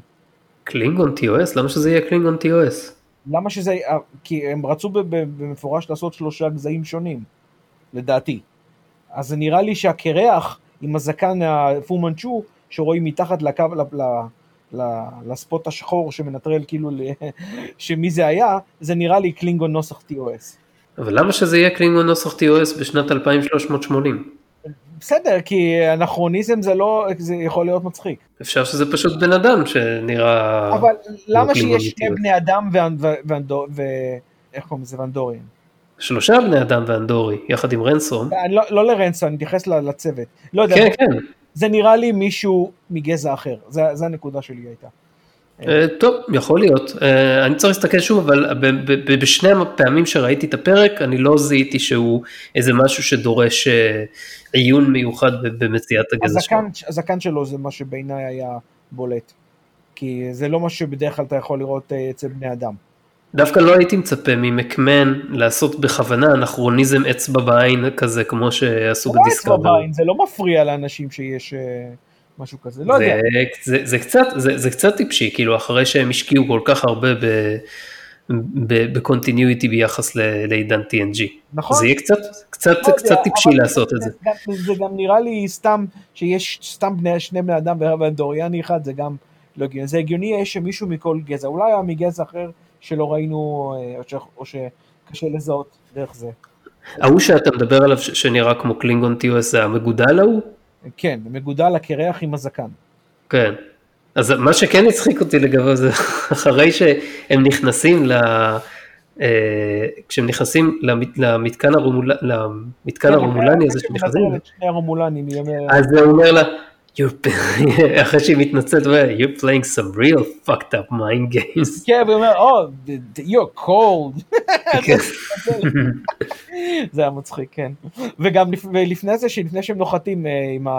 קלינגון TOS? למה שזה יהיה קלינגון TOS? למה שזה, אה, כי הם רצו במפורש לעשות שלושה גזעים שונים, לדעתי. אז זה נראה לי שהקרח עם הזקן הפומנצ'ו, שרואים מתחת לקו, לספוט השחור שמנטרל כאילו ל, שמי זה היה, זה נראה לי קלינגון נוסח TOS. אבל למה שזה יהיה קלינגון נוסח TOS בשנת 2380? בסדר, כי אנכרוניזם זה לא, זה יכול להיות מצחיק. אפשר שזה פשוט בן אדם שנראה... אבל למה שיש שני? בני אדם ואנ- ו- ואנדו- ו... איך קוראים לזה? ואנדוריאן? שלושה בני אדם ואנדורי, יחד עם רנסום. אני לא, לא לרנסון, אני מתייחס לצוות. לא יודע, כן, כן. זה נראה לי מישהו מגזע אחר, זה, זה הנקודה שלי הייתה. אה, טוב, יכול להיות. אה, אני צריך להסתכל שוב, אבל בשני הפעמים שראיתי את הפרק, אני לא זיהיתי שהוא איזה משהו שדורש אה, עיון מיוחד במציאת הגזע שלו. הזקן, שלו זה מה שבעיניי היה בולט. כי זה לא מה שבדרך כלל אתה יכול לראות אצל בני אדם. דווקא לא הייתי מצפה ממקמן לעשות בכוונה אנכרוניזם אצבע בעין כזה, כמו שעשו זה לא אצבע בדיסקאבר. בעין, זה לא מפריע לאנשים שיש אה, משהו כזה, לא יודע. זה, זה, זה, קצת, זה, זה קצת טיפשי, כאילו אחרי שהם השקיעו כל כך הרבה ב continuity ביחס לעידן TNG. נכון. זה יהיה קצת, קצת, לא קצת יודע, טיפשי לעשות את זה. זה. זה גם נראה לי סתם שיש סתם בני, שני בני אדם ואנדוריאני אחד, זה גם לא הגיוני. זה הגיוני שמישהו מכל גזע, אולי היה מגזע אחר שלא ראינו, אה, או, ש, או שקשה לזהות דרך זה. ההוא שאתה מדבר עליו ש- שנראה כמו קלינגון TOS זה המגודל ההוא? כן, מגודל הקרח עם הזקן. כן. אז מה שכן הצחיק אותי לגביו זה אחרי שהם נכנסים ל... אה, כשהם נכנסים למת- למתקן, הרומול... למתקן כן, הרומולני הזה שנכנסים. אז הוא אומר לה, אחרי שהיא מתנצלת, you're playing some real fucked up mind games. כן, והוא אומר, oh, you're cold. כן. זה היה מצחיק, כן. וגם לפ- ולפני זה, שלפני שהם נוחתים אה, עם ה...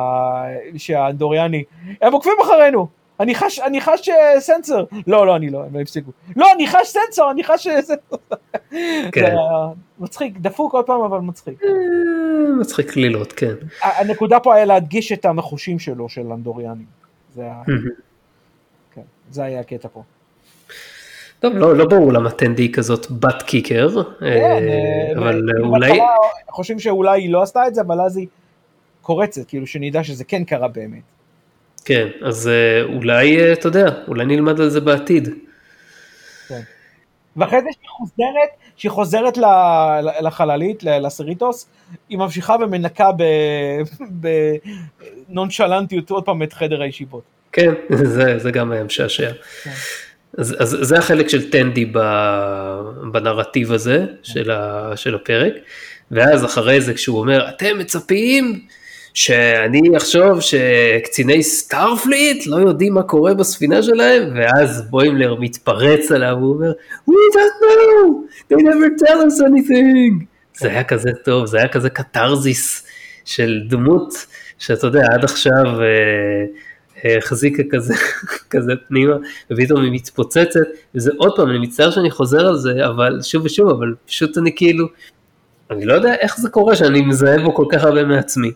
שהאנדוריאני, הם עוקבים אחרינו. אני חש, אני חש אה, סנסור. לא, לא, אני לא, הם לא הפסיקו. לא, אני חש סנסור, אני חש אה, סנסור. כן. זה היה מצחיק, דפוק כל פעם, אבל מצחיק. אה, מצחיק קלילות, כן. הנקודה פה היה להדגיש את המחושים שלו, של אנדוריאני. זה היה, כן, זה היה הקטע פה. טוב, לא, לא ברור למה טנדי היא כזאת בת קיקר, כן, אה, אבל אולי, חושבים שאולי היא לא עשתה את זה, אבל אז היא קורצת, כאילו שנדע שזה כן קרה באמת. כן, אז אה, אולי, אה, אתה יודע, אולי נלמד על זה בעתיד. ואחרי זה שהיא חוזרת, שהיא חוזרת לחללית, לסריטוס, היא ממשיכה ומנקה בנונשלנטיות עוד פעם את חדר הישיבות. כן, זה, זה גם היה משעשע. כן. אז, אז זה החלק של טנדי בנרטיב הזה של, ה, של הפרק, ואז אחרי זה כשהוא אומר, אתם מצפים שאני אחשוב שקציני סטארפליט לא יודעים מה קורה בספינה שלהם, ואז בוימלר מתפרץ עליו, הוא אומר, We don't know, they never tell us anything. זה היה כזה טוב, זה היה כזה קתרזיס של דמות, שאתה יודע, עד עכשיו אה, החזיקה כזה, כזה פנימה, ופתאום היא מתפוצצת, וזה עוד פעם, אני מצטער שאני חוזר על זה, אבל שוב ושוב, אבל פשוט אני כאילו, אני לא יודע איך זה קורה שאני מזהה בו כל כך הרבה מעצמי.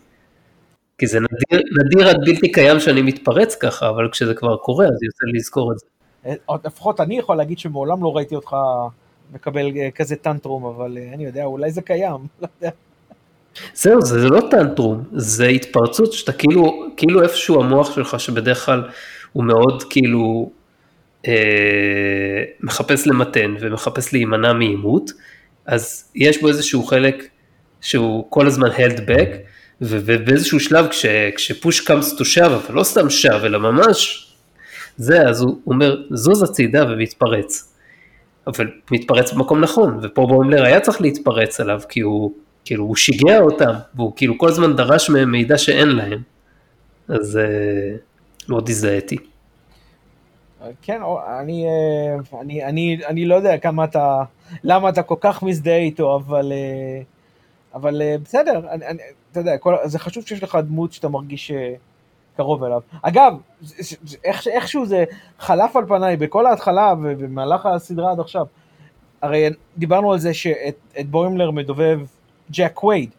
כי זה נדיר, נדיר עד בלתי קיים שאני מתפרץ ככה, אבל כשזה כבר קורה, אז יוצא לי לזכור את זה. אה, לפחות אני יכול להגיד שמעולם לא ראיתי אותך מקבל אה, כזה טנטרום, אבל אה, אני יודע, אולי זה קיים. לא יודע. זהו, זה, זה לא טנטרום, זה התפרצות שאתה כאילו, כאילו איפשהו המוח שלך, שבדרך כלל הוא מאוד כאילו אה, מחפש למתן ומחפש להימנע מעימות, אז יש בו איזשהו חלק שהוא כל הזמן held back, ובאיזשהו שלב כש, כשפוש קאמס טו שב, אבל לא סתם שב, אלא ממש זה, אז הוא אומר, זוז הצידה ומתפרץ. אבל מתפרץ במקום נכון, ופה בוימלר היה צריך להתפרץ עליו, כי הוא, כאילו, הוא שיגע אותם, והוא כאילו כל הזמן דרש מהם מידע שאין להם. אז אה, מאוד הזדהיתי. כן, או- אני, אה, אני, אני, אני לא יודע כמה אתה, למה אתה כל כך מזדהה איתו, אבל, אה, אבל אה, בסדר, אני, אתה יודע, כל, זה חשוב שיש לך דמות שאתה מרגיש אה, קרוב אליו. אגב, איך, איכשהו זה חלף על פניי בכל ההתחלה ובמהלך הסדרה עד עכשיו. הרי דיברנו על זה שאת את בוימלר מדובב ג'ק קווייד,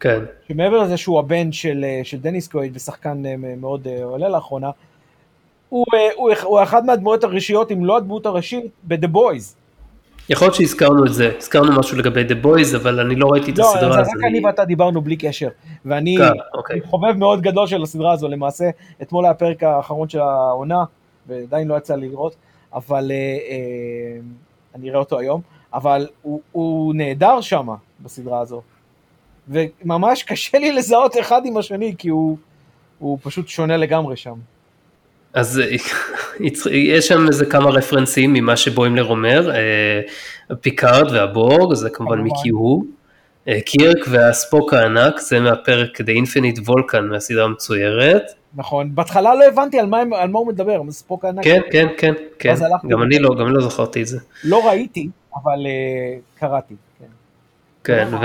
כן, שמעבר לזה שהוא הבן של, אה, של דניס קווייד ושחקן אה, מאוד עולה לאחרונה, הוא, הוא, הוא אחד מהדמויות הראשיות, אם לא הדמות הראשית, ב-The Boys. יכול להיות שהזכרנו את זה, הזכרנו משהו לגבי The Boys, אבל אני לא ראיתי את לא, הסדרה, זה אז רק אני ואתה דיברנו בלי קשר. ואני כן, אוקיי. חובב מאוד גדול של הסדרה הזו, למעשה, אתמול היה הפרק האחרון של העונה, ועדיין לא יצא לראות, אבל אה, אה, אני אראה אותו היום, אבל הוא, הוא נהדר שם בסדרה הזו. וממש קשה לי לזהות אחד עם השני, כי הוא, הוא פשוט שונה לגמרי שם. אז אה, יש שם איזה כמה רפרנסים ממה שבוימלר אומר, אה, פיקארד והבורג, זה כמובן כמובן. מקיו, אה, קירק והספוק הענק, זה מהפרק The Infinite Vulcan מהסדרה המצוירת. נכון, בהתחלה לא הבנתי על מה, על מה הוא מדבר, על ספוק הענק. כן, כן, כן, כן, גם אני. לא, גם לא זכרתי את זה. לא ראיתי, אבל קראתי. כן. כן, לא, ו-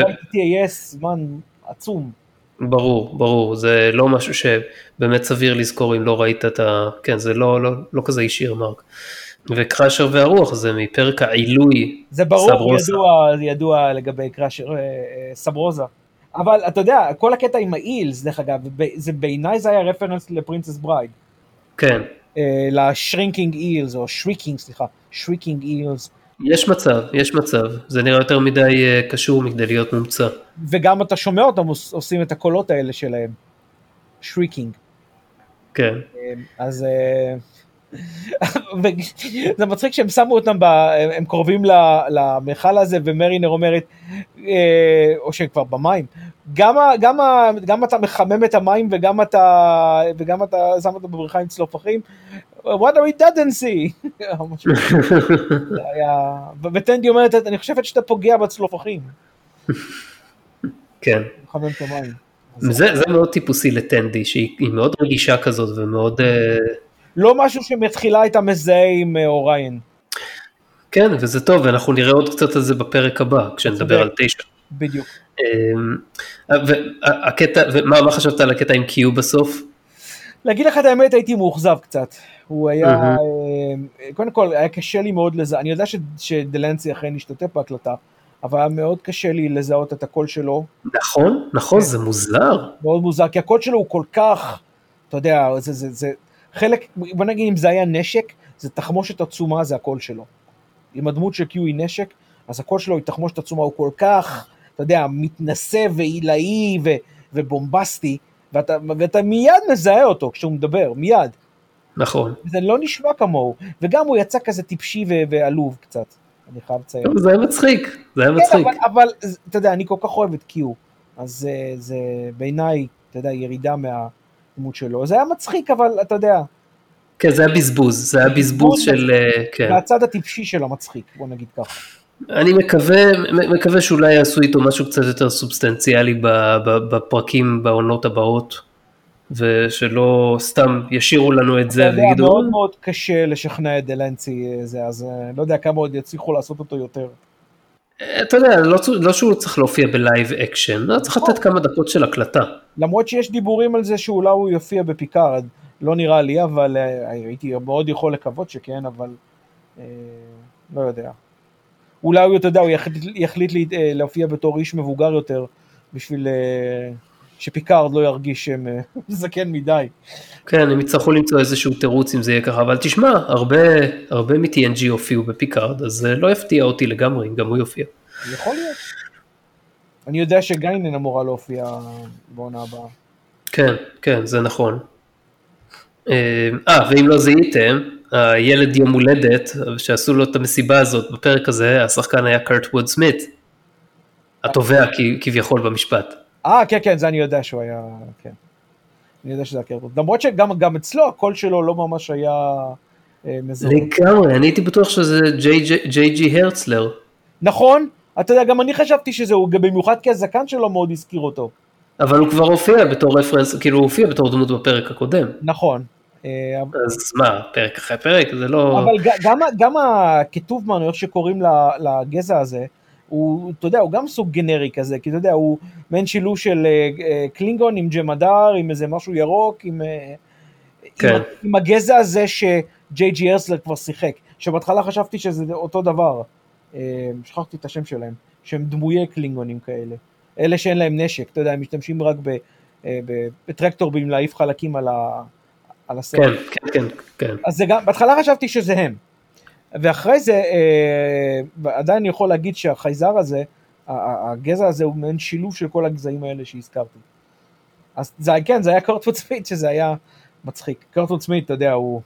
לא ראיתי TAS זמן עצום. ברור, ברור, זה לא משהו שבאמת סביר לזכור אם לא ראית את ה... כן, זה לא, לא, לא כזה ישיר, מרק. וקראשר והרוח זה מפרק העילוי. זה ברור, סברוסה. ידוע, ידוע לגבי קראשר, אה, אה, סברוזה. אבל אתה יודע, כל הקטע עם האילס, דרך אגב, זה בעיניי זה היה רפרנס ל Princess Bride. כן, ל shrinking eels, או shrieking, סליחה, shrieking eels. יש מצב, יש מצב. זה נראה יותר מדי אה, קשור מכדי להיות מומצא. וגם אתה שומע אותם עוש- עושים את הקולות האלה שלהם. shrieking. כן. אז אה, זה מצחיק שהם שמו אותם, ב, הם קרובים למכל הזה ומרינר אומרת, אה, או שהם כבר במים, גם, גם, גם אתה מחמם את המים וגם אתה, וגם אתה שם אותם בבריכה עם צלופחים, what? משהו זה היה- וטנדי אומרת, אני חושבת שאתה פוגע בצלופחים, כן. זה, זה מאוד טיפוסי לטנדי, שהיא מאוד רגישה כזאת ומאוד... אה, לא משהו שמתחילה הייתה מזהה עם אה, אוריין. כן, וזה טוב, ואנחנו נראה עוד קצת על זה בפרק הבא, כשנדבר על תשע. בדיוק. אמ, והקטע, ומה מה חשבת על הקטע עם קיו בסוף? להגיד לך את האמת, הייתי מאוכזב קצת. הוא היה, mm-hmm. קודם כל, היה קשה לי מאוד לזה, אני יודע שדלנסי אכן השתתף בהקלטה, אבל היה מאוד קשה לי לזהות את הקול שלו. נכון, נכון, זה מוזר. מאוד מוזר, כי הקול שלו הוא כל כך, אתה יודע, זה, זה, זה חלק, בוא נגיד אם זה היה נשק, זה תחמושת עצומה, זה הקול שלו. אם הדמות של קיו היא נשק, אז הקול שלו היא תחמושת עצומה, הוא כל כך, אתה יודע, מתנשא ועילאי ובומבסטי, ואתה, ואתה מיד מזהה אותו כשהוא מדבר, מיד. נכון. זה לא נשמע כמוהו, וגם הוא יצא כזה טיפשי ועלוב קצת. אני חייב לציין. זה היה מצחיק, זה היה מצחיק. כן, אבל, אבל אתה יודע, אני כל כך אוהב את קיו, אז זה, זה בעיניי, אתה יודע, ירידה מהדמות שלו. זה היה מצחיק, אבל אתה יודע. כן, זה היה בזבוז, זה היה בזבוז של... אה, כן. מהצד הטיפשי של המצחיק, בוא נגיד ככה. אני מקווה, מקווה שאולי יעשו איתו משהו קצת יותר סובסטנציאלי בפרקים בעונות הבאות. ושלא סתם ישירו לנו את זה ויגידו... מאוד מאוד קשה לשכנע את דלנצי אה, זה, אז אה, לא יודע כמה עוד יצליחו לעשות אותו יותר. אה, אתה יודע, לא, לא שהוא צריך להופיע ב live action, לא צריך לתת כמה דקות של הקלטה. למרות שיש דיבורים על זה שאולי הוא יופיע בפיקארד, לא נראה לי, אבל הייתי מאוד יכול לקוות שכן, אבל אה, לא יודע. אולי הוא, אתה יודע, הוא יחליט, יחליט להופיע בתור איש מבוגר יותר, בשביל... אה, שפיקארד לא ירגיש שהם אה, זקן מדי. כן, הם יצטרכו למצוא איזשהו תירוץ אם זה יהיה ככה, אבל תשמע, הרבה, הרבה מ-TNG הופיעו בפיקארד, אז אה, לא יפתיע אותי לגמרי אם גם הוא יופיע. יכול להיות. אני יודע שגיינן אמורה להופיע בעונה הבאה. כן, כן, זה נכון. אה, ואם לא זיהיתם, הילד יום הולדת, שעשו לו את המסיבה הזאת בפרק הזה, השחקן היה קורטווד סמית, התובע כביכול במשפט. אה, כן, כן, זה אני יודע שהוא היה, כן. אני יודע שזה היה קרטון. למרות שגם אצלו הקול שלו לא ממש היה אה, מזוהה. לגמרי, אני הייתי בטוח שזה ג'יי ג'י הרצלר. נכון, אתה יודע, גם אני חשבתי שזה הוא, במיוחד כי הזקן שלו מאוד הזכיר אותו. אבל הוא כבר הופיע בתור רפרנס, כאילו הוא הופיע בתור דמות בפרק הקודם. נכון. אה, אז מה, פרק אחרי פרק? זה לא... אבל גם, גם הכתובמן, איך שקוראים לגזע הזה, הוא, אתה יודע, הוא גם סוג גנרי כזה, כי אתה יודע, הוא מעין שילוב של uh, קלינגון עם ג'מדר, עם איזה משהו ירוק, עם, כן. עם, עם הגזע הזה שג'יי ג'י הרסלר כבר שיחק, שבהתחלה חשבתי שזה אותו דבר, שכחתי את השם שלהם, שהם דמויי קלינגונים כאלה, אלה שאין להם נשק, אתה יודע, הם משתמשים רק בטרקטורבים להעיף חלקים על, ה, על הסרט. כן, כן, כן, כן. אז זה גם, בהתחלה חשבתי שזה הם. ואחרי זה אה, עדיין יכול להגיד שהחייזר הזה, הגזע הזה הוא מעין שילוב של כל הגזעים האלה שהזכרתי. אז זה, כן, זה היה קורטפורד סמית שזה היה מצחיק. קורטפורד סמית, אתה יודע, הוא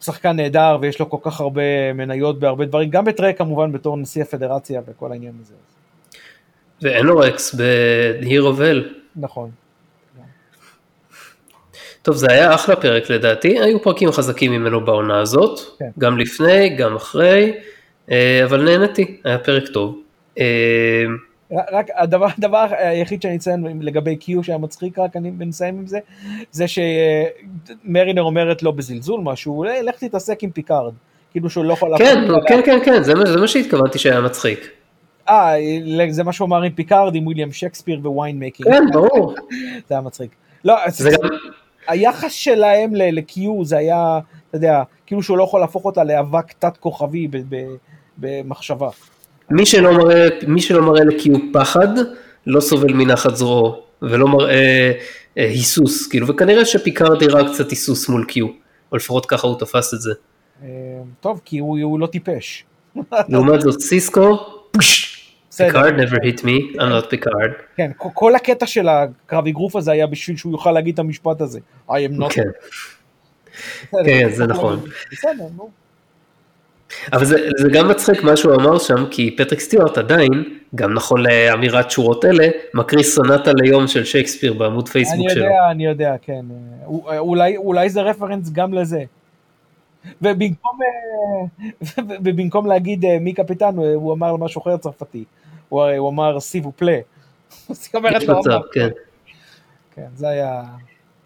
שחקן נהדר ויש לו כל כך הרבה מניות בהרבה דברים, גם בטרק כמובן בתור נשיא הפדרציה וכל העניין הזה. ואנורקס בהירובל. נכון. טוב, זה היה אחלה פרק לדעתי, היו פרקים חזקים ממנו בעונה הזאת, כן. גם לפני, גם אחרי, אה, אבל נהנתי, היה פרק טוב. אה, רק הדבר, הדבר היחיד שאני אציין לגבי Q שהיה מצחיק, רק אני נסיים עם זה, זה שמרינר אומרת לו בזלזול משהו, לך תתעסק עם פיקארד, כאילו שהוא לא יכול... כן, כן, כן, כן, זה, זה מה שהתכוונתי שהיה מצחיק. אה, זה מה שהוא אמר עם פיקארד, עם וויליאם שקספיר ו-wine making. כן, ברור. זה היה מצחיק. לא, זה גם... היחס שלהם ל-Q זה היה, אתה יודע, כאילו שהוא לא יכול להפוך אותה לאבק תת כוכבי במחשבה. מי שלא מראה, מי שלא מראה ל-Q פחד, לא סובל מנחת זרועו, ולא מראה אה, היסוס, כאילו, וכנראה שפיקארד הראה קצת היסוס מול Q, או לפחות ככה הוא תפס את זה. אה, טוב, כי הוא, הוא לא טיפש. לעומת זאת סיסקו, פוש, פיקארד never hit me, I'm not פיקארד. כן, כל הקטע של הקרב אגרוף הזה היה בשביל שהוא יוכל להגיד את המשפט הזה. I am not. כן, כן זה נכון. בסדר, נו. אבל זה, זה גם מצחיק מה שהוא אמר שם, כי פטריק סטיוארט עדיין, גם נכון לאמירת שורות אלה, מקריא סונטה ליום של שייקספיר בעמוד פייסבוק שלו. אני יודע, אני יודע, כן. אולי, אולי זה רפרנס גם לזה. ובמקום, ובמקום להגיד אה, mon capitaine, הוא אמר משהו אחר צרפתי. הוא, הוא אמר s'il vous plaît. יש מצב, כן. כן, זה היה...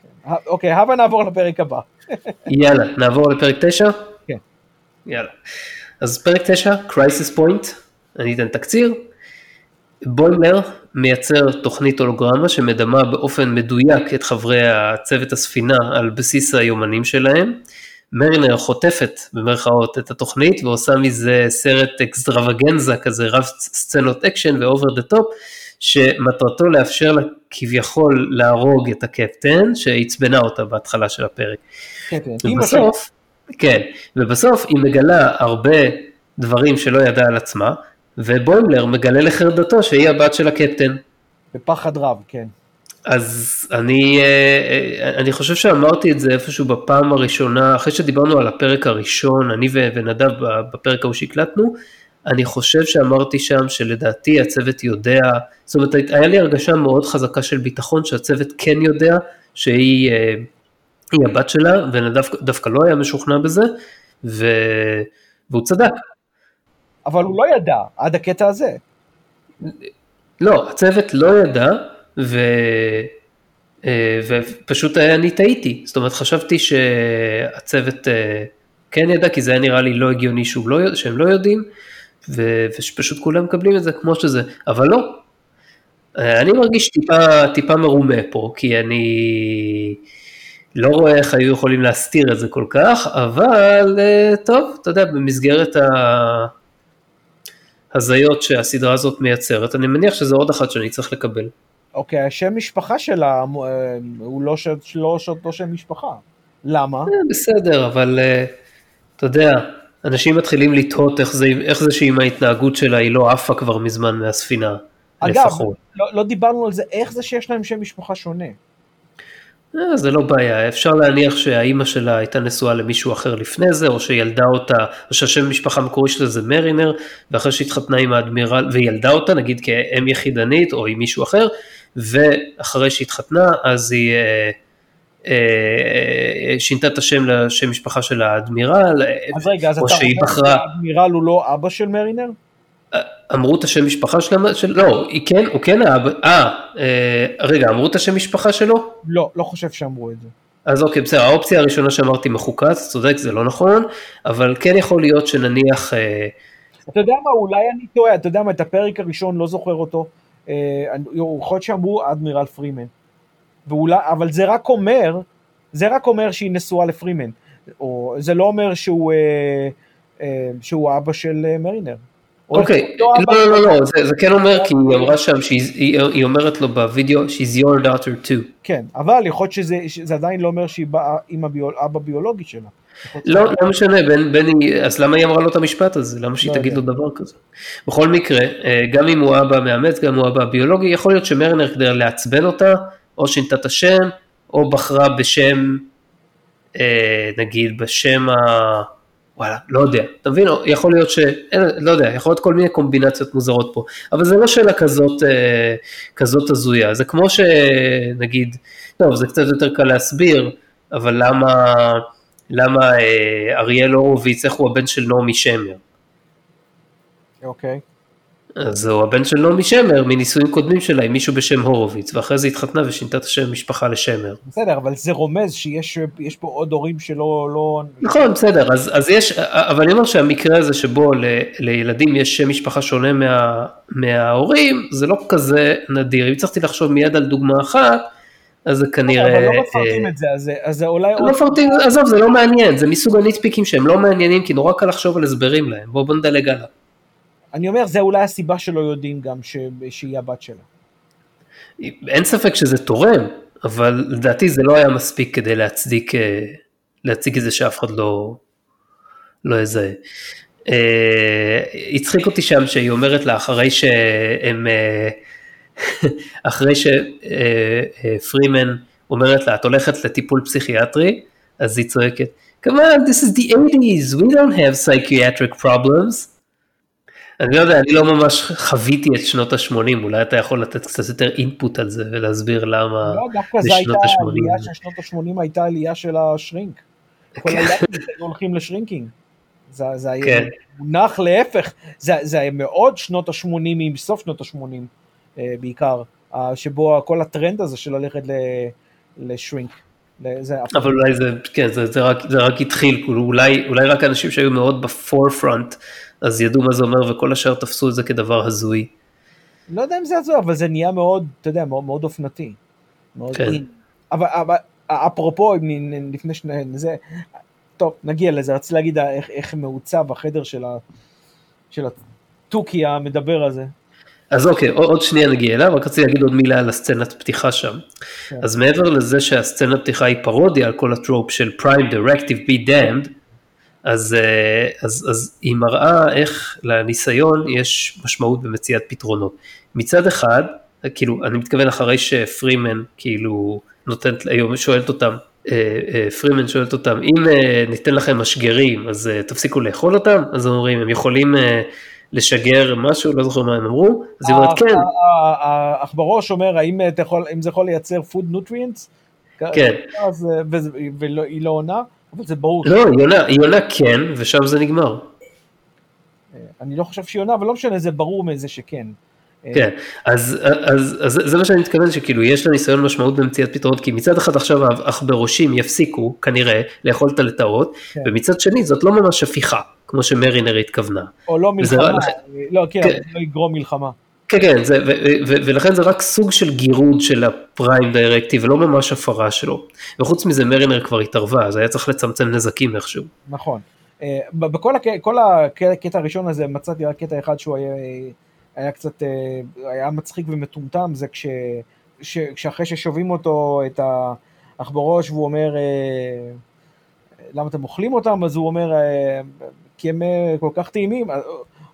כן. אוקיי, הבה נעבור לפרק הבא. יאללה, נעבור לפרק 9? כן. יאללה. אז פרק 9, Crisis Point, אני אתן תקציר. בוימלר מייצר תוכנית הולוגרמה שמדמה באופן מדויק את חברי הצוות הספינה על בסיס היומנים שלהם. מרינר חוטפת במרכאות את התוכנית ועושה מזה סרט extravaganza כזה רב סצנות אקשן ו over the top שמטרתו לאפשר לה כביכול להרוג את הקפטן שעצבנה אותה בהתחלה של הפרק. ובסוף, כן, ובסוף היא מגלה הרבה דברים שלא ידעה על עצמה ובוימלר מגלה לחרדתו שהיא הבת של הקפטן. בפחד רב, כן. אז אני, אה, אני חושב שאמרתי את זה איפשהו בפעם הראשונה, אחרי שדיברנו על הפרק הראשון, אני ונדב בפרק ההוא שהקלטנו, אני חושב שאמרתי שם שלדעתי הצוות יודע, זאת אומרת היה לי הרגשה מאוד חזקה של ביטחון שהצוות כן יודע שהיא אה, הבת שלה, ונדב דווקא לא היה משוכנע בזה, ו... והוא צדק. אבל הוא לא ידע עד הקטע הזה. לא, הצוות לא ידע, ו... אה, ופשוט אני טעיתי, זאת אומרת חשבתי שהצוות אה, כן ידע, כי זה היה נראה לי לא הגיוני לא, שהם לא יודעים, ושפשוט כולם מקבלים את זה כמו שזה, אבל לא. אה, אני מרגיש טיפה, טיפה מרומה פה, כי אני לא רואה איך היו יכולים להסתיר את זה כל כך, אבל טוב, אתה יודע, במסגרת ההזיות שהסדרה הזאת מייצרת, אני מניח שזה עוד אחת שאני צריך לקבל. אוקיי, השם משפחה שלה אה, הוא לא, ש... לא אותו שם משפחה. למה? אה, בסדר, אבל אה, אתה יודע, אנשים מתחילים לתהות איך זה, איך זה שעם ההתנהגות שלה היא לא עפה כבר מזמן מהספינה, אגב, לפחות. לא, לא דיברנו על זה, איך זה שיש להם שם משפחה שונה? זה לא בעיה, אפשר להניח שהאימא שלה הייתה נשואה למישהו אחר לפני זה, או שילדה אותה, או שהשם משפחה המקורי שלה זה מרינר, ואחרי שהתחתנה עם האדמירל, וילדה אותה, נגיד כאם יחידנית, או עם מישהו אחר, ואחרי שהתחתנה אז היא אה, אה, שינתה את השם לשם משפחה של האדמירל, אז רגע, אז אתה בחרה... שהאדמירל הוא לא אבא של מרינר? אמרו את השם משפחה שלה, של, לא, היא כן, הוא כן האבא, אה, אה, רגע, אמרו את השם משפחה שלו? לא, לא חושב שאמרו את זה. אז אוקיי, בסדר, האופציה הראשונה שאמרתי מחוקה, אתה צודק, זה לא נכון, אבל כן יכול להיות שנניח... אה, אתה יודע מה, אולי אני טועה, אתה יודע מה, את הפרק הראשון, לא זוכר אותו, אה, יכול להיות שאמרו אדמירל פרימן. ואולי, אבל זה רק אומר, זה רק אומר שהיא נשואה לפרימן. או זה לא אומר שהוא, אה, אה, שהוא אבא של מרינר. אוקיי, לא, לא, לא, לא, זה, זה כן אומר, כי היא אמרה שם, היא אומרת לו בווידאו, she's your daughter too. כן, אבל יכול להיות שזה עדיין לא אומר שהיא באה עם אבא ביולוגי שלה. לא, לא משנה, בין, אז למה היא אמרה לו את המשפט הזה? למה שהיא לא תגיד לו דבר כזה? בכל מקרה, אה, גם אם הוא אבא מאמץ, גם אם הוא אבא ביולוגי, יכול להיות שמרנר כדי לעצבן אותה, או שינתה את השם, או בחרה בשם, אה, נגיד בשם ה... וואלה, לא יודע, אתה מבין, יכול להיות ש... אין, לא יודע, יכול להיות כל מיני קומבינציות מוזרות פה, אבל זה לא שאלה כזאת, אה, כזאת הזויה, זה כמו שנגיד, טוב, זה קצת יותר קל להסביר, אבל למה... למה אה, אריאל הורוביץ, איך הוא הבן של נעמי שמר. אוקיי. אז הוא הבן של נעמי שמר מנישואים קודמים שלה עם מישהו בשם הורוביץ, ואחרי זה התחתנה ושינתה את השם משפחה לשמר. בסדר, אבל זה רומז שיש פה עוד הורים שלא... לא... נכון, בסדר, אז, אז יש, אבל אני אומר שהמקרה הזה שבו ל, לילדים יש שם משפחה שונה מה, מההורים, זה לא כזה נדיר. אם הצלחתי לחשוב מיד על דוגמה אחת, אז זה כנראה... אבל לא מפרטים את זה, אז זה אולי... לא מפרטים, עזוב, זה לא מעניין, זה מסוג הניטפיקים שהם לא מעניינים, כי נורא קל לחשוב על הסברים להם, בואו נדלג הלאה. אני אומר, זה אולי הסיבה שלא יודעים גם שהיא הבת שלה. אין ספק שזה תורם, אבל לדעתי זה לא היה מספיק כדי להצדיק, אה, להציג את זה שאף אחד לא, לא יזהה. אה, הצחיק אותי שם שהיא אומרת לה אחרי שהם אה, אחרי שפרימן אומרת לה, את הולכת לטיפול פסיכיאטרי, אז היא צועקת, come on, this is the 80's, we don't have psychiatric problems. אני לא יודע, אני לא ממש חוויתי את שנות ה-80, אולי אתה יכול לתת קצת יותר אינפוט על זה ולהסביר למה לא, דווקא זו הייתה עלייה של שנות ה-80 הייתה עלייה של השרינק. כל הילדים היו הולכים לשרינקינג. זה, זה היה כן. מונח להפך, זה, זה מאוד שנות ה-80 עם סוף שנות ה-80. אה, בעיקר. שבו כל הטרנד הזה של ללכת לשרינק. אבל אולי זה, כן, זה, זה, רק, זה רק התחיל, כאילו אולי, אולי רק אנשים שהיו מאוד בפורפרונט, אז ידעו מה זה אומר וכל השאר תפסו את זה כדבר הזוי. לא יודע אם זה הזוי, אבל זה נהיה מאוד, אתה יודע, מאוד, מאוד אופנתי. מאוד כן. אין. אבל, אבל אפרופו, לפני שני, זה, טוב, נגיע לזה, רציתי להגיד איך, איך מעוצב החדר של, ה, של התוכי המדבר הזה. אז אוקיי, עוד שנייה נגיע אליו, רק רציתי להגיד עוד מילה על הסצנת פתיחה שם. כן. אז מעבר לזה שהסצנת פתיחה היא פרודיה על כל הטרופ של Prime Directive Be Damned, אז, אה, אז, אז היא מראה איך לניסיון יש משמעות במציאת פתרונות. מצד אחד, כאילו, אני מתכוון אחרי שפרימן כאילו נותנת, היום שואלת אותם, אה, אה, פרימן שואלת אותם, אם ניתן לכם משגרים, אז תפסיקו לאכול אותם? אז הם אומרים, הם יכולים לשגר משהו, לא זוכר מה הם אמרו, אז היא אומרת כן. העכברוש אומר, האם זה יכול לייצר food nutrients? כן. והיא לא עונה, אבל זה ברור. לא, היא עונה כן, ושם זה נגמר. אני לא חושב שהיא עונה, אבל לא משנה, זה ברור מזה שכן. כן, אז, אז, אז זה מה שאני מתכוון, שכאילו יש לניסיון משמעות במציאת פתרונות, כי מצד אחד עכשיו העכברושים יפסיקו כנראה לאכול את הלטאות, כן. ומצד שני זאת לא ממש הפיכה, כמו שמרינר התכוונה. או לא מלחמה, וזה, לא, כן, כן. לא יגרום מלחמה. כן, כן, זה, ו, ו, ו, ולכן זה רק סוג של גירוד של הפריים דיירקטיב, ולא ממש הפרה שלו. וחוץ מזה מרינר כבר התערבה, אז היה צריך לצמצם נזקים איכשהו. נכון. אה, בכל הקטע הראשון הזה מצאתי רק קטע אחד שהוא היה... היה קצת, אה, היה מצחיק ומטומטם, זה כש, ש, כשאחרי ששובים אותו, את העכברוש, והוא אומר, אה, למה אתם אוכלים אותם? אז הוא אומר, אה, כי הם כל כך טעימים,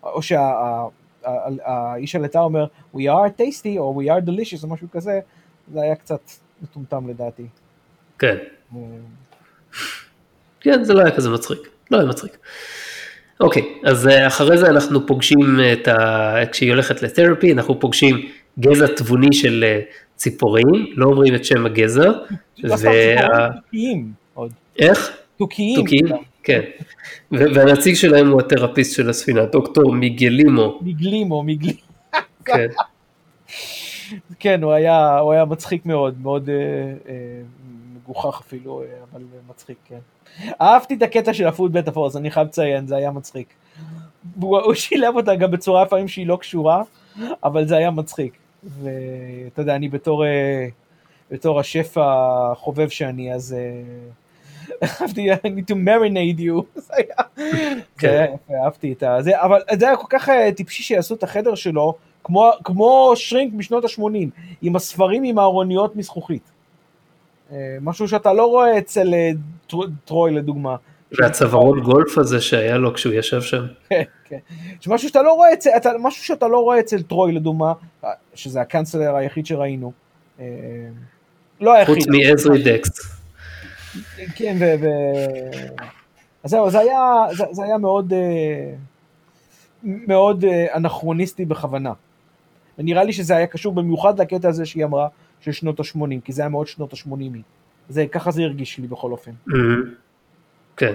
או שהאיש הלטה אומר, We are tasty, או We are delicious, או משהו כזה, זה היה קצת מטומטם לדעתי. כן. כן, זה לא היה כזה מצחיק, לא היה מצחיק. אוקיי, אז אה, אחרי זה אנחנו פוגשים את ה... כשהיא הולכת לתרפי, אנחנו פוגשים גזע תבוני של אה, ציפורים, לא אומרים את שם הגזע. וה... תוכיים עוד. איך? תוכיים. תוכיים, כן. והנציג שלהם הוא התרפיסט של הספינה, דוקטור מיגלימו. מיגלימו, מיגלימו. כן. כן, הוא היה, הוא היה מצחיק מאוד, מאוד אה, מגוחך אפילו, אה, אבל מצחיק, כן. אהבתי את הקטע של ה food metaphors, אני חייב לציין, זה היה מצחיק. הוא, שילב אותה גם בצורה לפעמים שהיא לא קשורה, אבל זה היה מצחיק. ואתה יודע, אני בתור, אה, בתור השף החובב שאני, אז אה, אהבתי, I need to marinate you. זה היה, כן. אהבתי את זה, אבל זה היה כל כך טיפשי שיעשו את החדר שלו, כמו, כמו שרינק משנות ה-80, עם הספרים עם הארוניות מזכוכית. אה, משהו שאתה לא רואה אצל אה, טרוי לדוגמה. והצווארון גולף הזה שהיה לו כשהוא ישב שם. כן, כן. משהו שאתה לא רואה אצל, משהו שאתה לא רואה אצל טרוי לדוגמה, אה, שזה הקאנצלר היחיד שראינו. לא היחיד. חוץ מעזרי דקס. כן, ו... אז זהו, זה היה, זה, זה היה מאוד, מאוד אנכרוניסטי בכוונה. ונראה לי שזה היה קשור במיוחד לקטע הזה שהיא אמרה, של שנות ה-80, כי זה היה מאוד שנות ה-80. זה, ככה זה הרגיש לי בכל אופן. כן.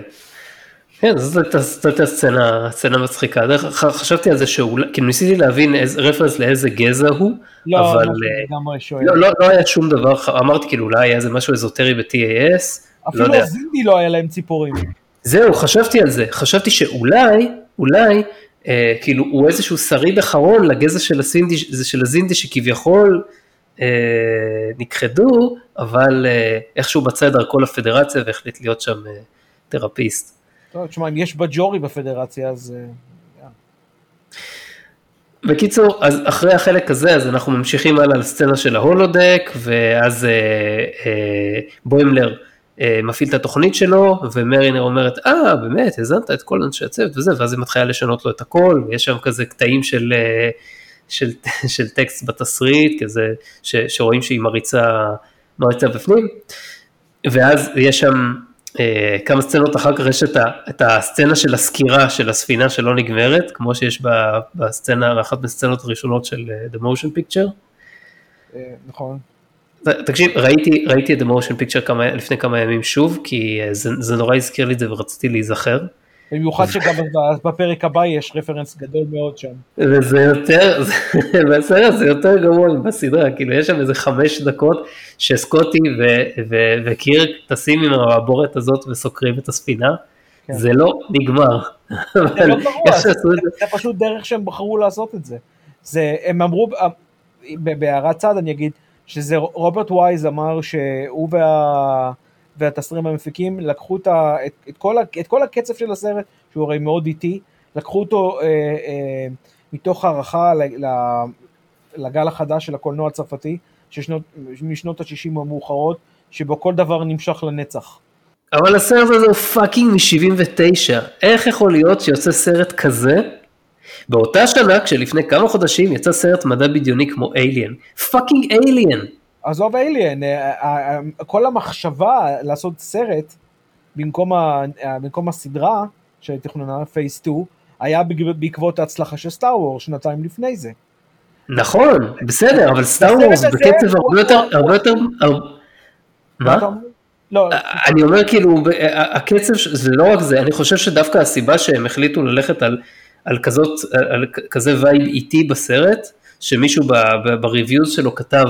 כן, זאת הייתה סצנה, סצנה מצחיקה. חשבתי על זה שאולי, כאילו ניסיתי להבין רפרנס לאיזה גזע הוא, לא, אבל לא, לא, לא, לא היה שום דבר, אמרתי כאילו אולי היה איזה משהו אזוטרי ב-TAS, אפילו לא הזינדי לא היה להם ציפורים. זהו, חשבתי על זה, חשבתי שאולי, אולי, אה, כאילו הוא איזשהו שריד אחרון לגזע של, הסינדי, של הזינדי שכביכול, אה, נכחדו, אבל אה, איכשהו מצא את דרכו לפדרציה והחליט להיות שם אה, תרפיסט. טוב, תשמע, אם יש בג'ורי בפדרציה, אז... בקיצור, אז אחרי החלק הזה, אז אנחנו ממשיכים הלאה לסצנה של ההולודק, ואז אה, אה, בוימלר אה, מפעיל את התוכנית שלו, ומרינר אומרת, אה, באמת, האזנת את כל אנשי הצוות וזה, ואז היא מתחילה לשנות לו את הכל, ויש שם כזה קטעים של... אה, של, של טקסט בתסריט, כזה ש, שרואים שהיא מריצה, מריצה בפנים, ואז יש שם אה, כמה סצנות אחר כך, יש את, ה, את הסצנה של הסקירה של הספינה שלא נגמרת, כמו שיש בסצנה, אחת מהסצנות הראשונות של uh, The Motion Picture. אה, נכון. תקשיב, ראיתי, ראיתי את The Motion Picture כמה, לפני כמה ימים שוב, כי זה, זה נורא הזכיר לי את זה ורציתי להיזכר. במיוחד שגם בפרק הבא יש רפרנס גדול מאוד שם. וזה יותר, בסדר, זה יותר גרוע בסדרה, כאילו יש שם איזה חמש דקות שסקוטי וקירק טסים עם המעבורת הזאת וסוקרים את הספינה, כן. זה לא נגמר. זה לא גרוע, זה, זה פשוט דרך שהם בחרו לעשות את זה. זה, הם אמרו, בהערת צד אני אגיד, שזה רוברט וייז אמר שהוא וה... והתסריטים המפיקים לקחו את, את, את, כל, את כל הקצב של הסרט, שהוא הרי מאוד איטי, לקחו אותו אה, אה, מתוך הערכה לגל החדש של הקולנוע הצרפתי, ששנות, משנות ה-60 המאוחרות, שבו כל דבר נמשך לנצח. אבל הסרט הזה הוא fucking מ-79, איך יכול להיות שיוצא סרט כזה? באותה שנה, כשלפני כמה חודשים יצא סרט מדע בדיוני כמו אליאן, fucking אליאן. עזוב אליאן, אה, אה, אה, כל המחשבה לעשות סרט במקום, ה, במקום הסדרה שתוכננה Phase 2, היה בעקבות ההצלחה של סטאר וורס שנתיים לפני זה. נכון, בסדר, אבל סטאר וורס בקצב הרבה יותר, הרבה יותר, מה? לא, אני אומר כאילו, הקצב, זה לא רק זה, אני חושב שדווקא הסיבה שהם החליטו ללכת על, על כזאת, על כזה vibe איטי בסרט, שמישהו ב reviews שלו כתב,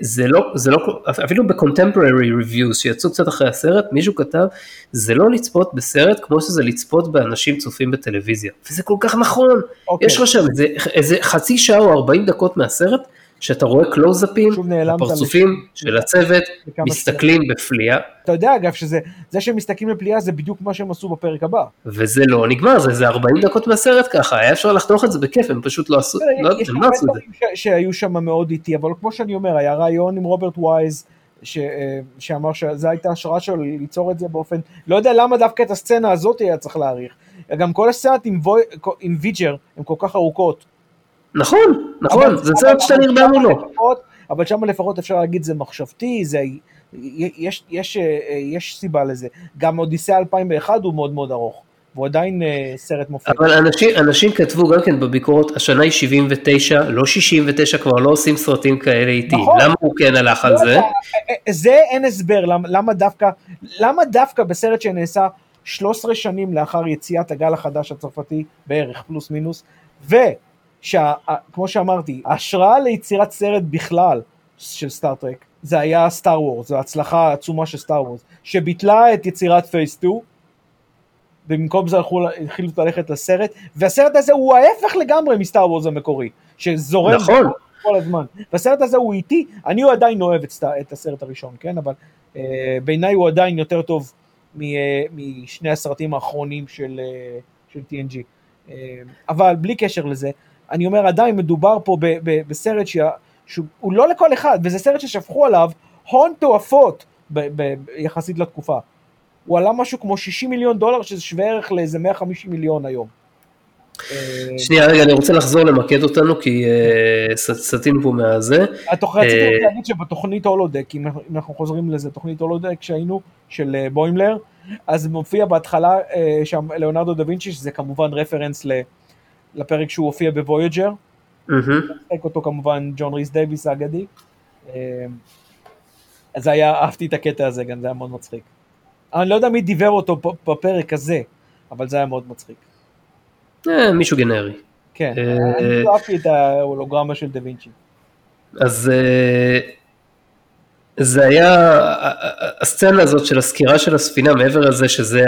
זה לא, זה לא, אפילו בקונטמפררי ריוויוז שיצאו קצת אחרי הסרט, מישהו כתב, זה לא לצפות בסרט כמו שזה לצפות באנשים צופים בטלוויזיה, וזה כל כך נכון, okay. אוקיי. יש לך שם איזה, איזה חצי שעה או 40 דקות מהסרט, שאתה רואה קלוזאפים, הפרצופים של הצוות, מסתכלים בפליאה. אתה יודע אגב שזה, זה שהם מסתכלים בפליאה זה בדיוק מה שהם עשו בפרק הבא. וזה לא נגמר, זה, זה 40 דקות מהסרט ככה, היה אפשר לחתוך את זה בכיף, הם פשוט לא עשו, לא, הם לא עשו את זה. שהיו שם מאוד איטי, אבל כמו שאני אומר, היה רעיון עם רוברט וייז, ש, אה, שאמר שזו הייתה השראה שלו ליצור את זה באופן, לא יודע למה דווקא את הסצנה הזאת היה צריך להעריך. גם כל הסצנות עם, עם ויג'ר הן כל כך ארוכות, נכון, נכון, זה סרט שאתה נרדם מולו. אבל שם לפחות אפשר להגיד זה מחשבתי, זה, יש, יש, אה, יש סיבה לזה. גם אודיסאה 2001 הוא מאוד מאוד ארוך. והוא עדיין אה, סרט מופת. אבל אנשים, אנשים כתבו גם כן בביקורות, השנה היא 79, לא 69, כבר לא עושים סרטים כאלה איטיים. נכון. למה הוא כן הלך על לא זה? אה, זה אין הסבר, למה, למה דווקא, למה דווקא בסרט שנעשה 13 שנים לאחר יציאת הגל החדש הצרפתי, בערך, פלוס מינוס, ו... שכמו שאמרתי, ההשראה ליצירת סרט בכלל של סטאר טרק, זה היה סטאר וורס, זו הצלחה עצומה של סטאר וורס, שביטלה את יצירת Phase 2, ובמקום זה הלכו, התחילו ללכת לסרט, והסרט הזה הוא ההפך לגמרי מסטאר וורס המקורי, שזורם נכון. כל הזמן. והסרט הזה הוא איטי, אני הוא עדיין אוהב את, את הסרט הראשון, כן? אבל אה, בעיניי הוא עדיין יותר טוב מ, אה, משני הסרטים האחרונים של, אה, של TNG. אה, אבל בלי קשר לזה, אני אומר עדיין מדובר פה ב, ב, בסרט שה, שהוא לא לכל אחד, וזה סרט ששפכו עליו הון תועפות ב, ב, יחסית לתקופה. הוא עלה משהו כמו 60 מיליון דולר, שזה שווה ערך לאיזה 150 מיליון היום. שנייה רגע אני רוצה לחזור למקד אותנו כי אה, סטינו פה מהזה. רציתי uh, להגיד שבתוכנית holodeck אם אנחנו חוזרים לזה תוכנית holodeck שהיינו של בוימלר אז מופיע בהתחלה שם ליאונרדו דה וינצ'י שזה כמובן רפרנס ל... לפרק שהוא הופיע בוויאג'ר. משחק אותו כמובן ג'ון ריס דייוויס האגדי. אמ, אז היה, אהבתי את הקטע הזה גם, זה היה מאוד מצחיק. אני לא יודע מי דיבר אותו בפרק הזה, אבל זה היה מאוד מצחיק. אה, מישהו גנרי. כן, אה, אני אהבתי את ההולוגרמה של דה וינצ'י. אז אה, זה היה, הסצנה הזאת של הסקירה של הספינה, מעבר לזה שזה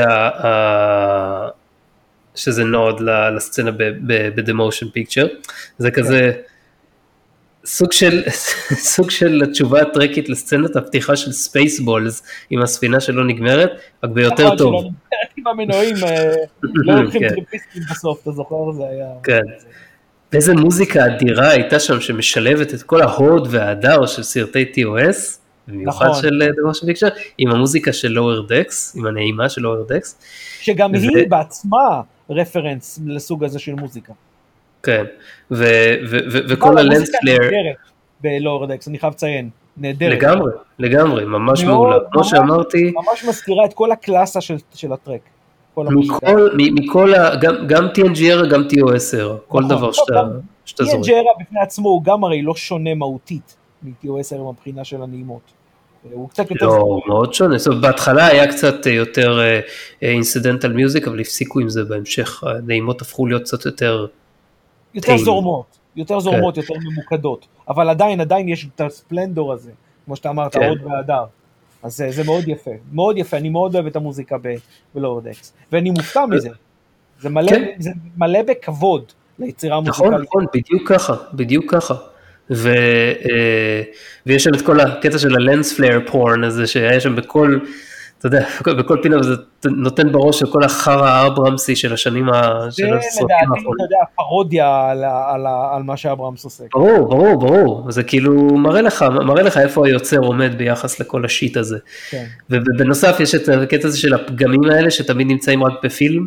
שזה nod לסצנה ב-The Motion Picture, זה כזה סוג של, סוג של התשובה הטרקית לסצנת הפתיחה של ספייסבולס עם הספינה שלא נגמרת, רק ביותר נכון, טוב. עם המנועים, אה, לא לוקחים כן. טרמפיסטים בסוף, אתה זוכר? זה היה... כן. ואיזה מוזיקה אדירה הייתה שם שמשלבת את כל ההוד וההדר של סרטי TOS, במיוחד נכון. של The Motion Picture, עם המוזיקה של Lower Decks, עם הנעימה של Lower Decks. שגם ו... היא בעצמה רפרנס לסוג הזה של מוזיקה. כן, וכל ה lens flare. ב Lower Decks, אני חייב לציין, נהדרת. לגמרי, לגמרי, ממש מעולה. כמו שאמרתי... ממש מזכירה את כל הקלאסה של, של הטרק. מכל, מכל ה, גם, גם TNG גם TOS כל נכון, דבר שאתה, זורק. TNG בפני עצמו הוא גם הרי לא שונה מהותית מ-TOS מבחינה של הנעימות. הוא קצת יותר... לא, מאוד שונה, זאת אומרת, בהתחלה היה קצת יותר incidental music, אבל הפסיקו עם זה בהמשך, הנעימות הפכו להיות קצת יותר... יותר. זורמות, יותר זורמות, כן. יותר ממוקדות, אבל עדיין, עדיין יש את ה splendor הזה, כמו שאתה אמרת, כן. הוד והדר. אז זה, זה מאוד יפה, מאוד יפה, אני מאוד אוהב את המוזיקה ב Lower Decks, ואני מופתע מזה, זה מלא, כן. זה מלא בכבוד ליצירה נכון, מוזיקלית. נכון, בדיוק ככה, בדיוק ככה. ו, אה, ויש שם את כל הקטע של ה lens flare porn הזה שהיה שם בכל, אתה יודע, בכל, פינה וזה נותן בראש של כל החרא האברמסי של השנים, ה- זה לדעתי, אתה. יודע, פרודיה על, על, על מה שאברהמס עושה. ברור, ברור, ברור, זה כאילו מראה לך, מראה לך איפה היוצר עומד ביחס לכל השיט הזה. כן. ובנוסף יש את הקטע הזה של הפגמים האלה שתמיד נמצאים רק בפילם,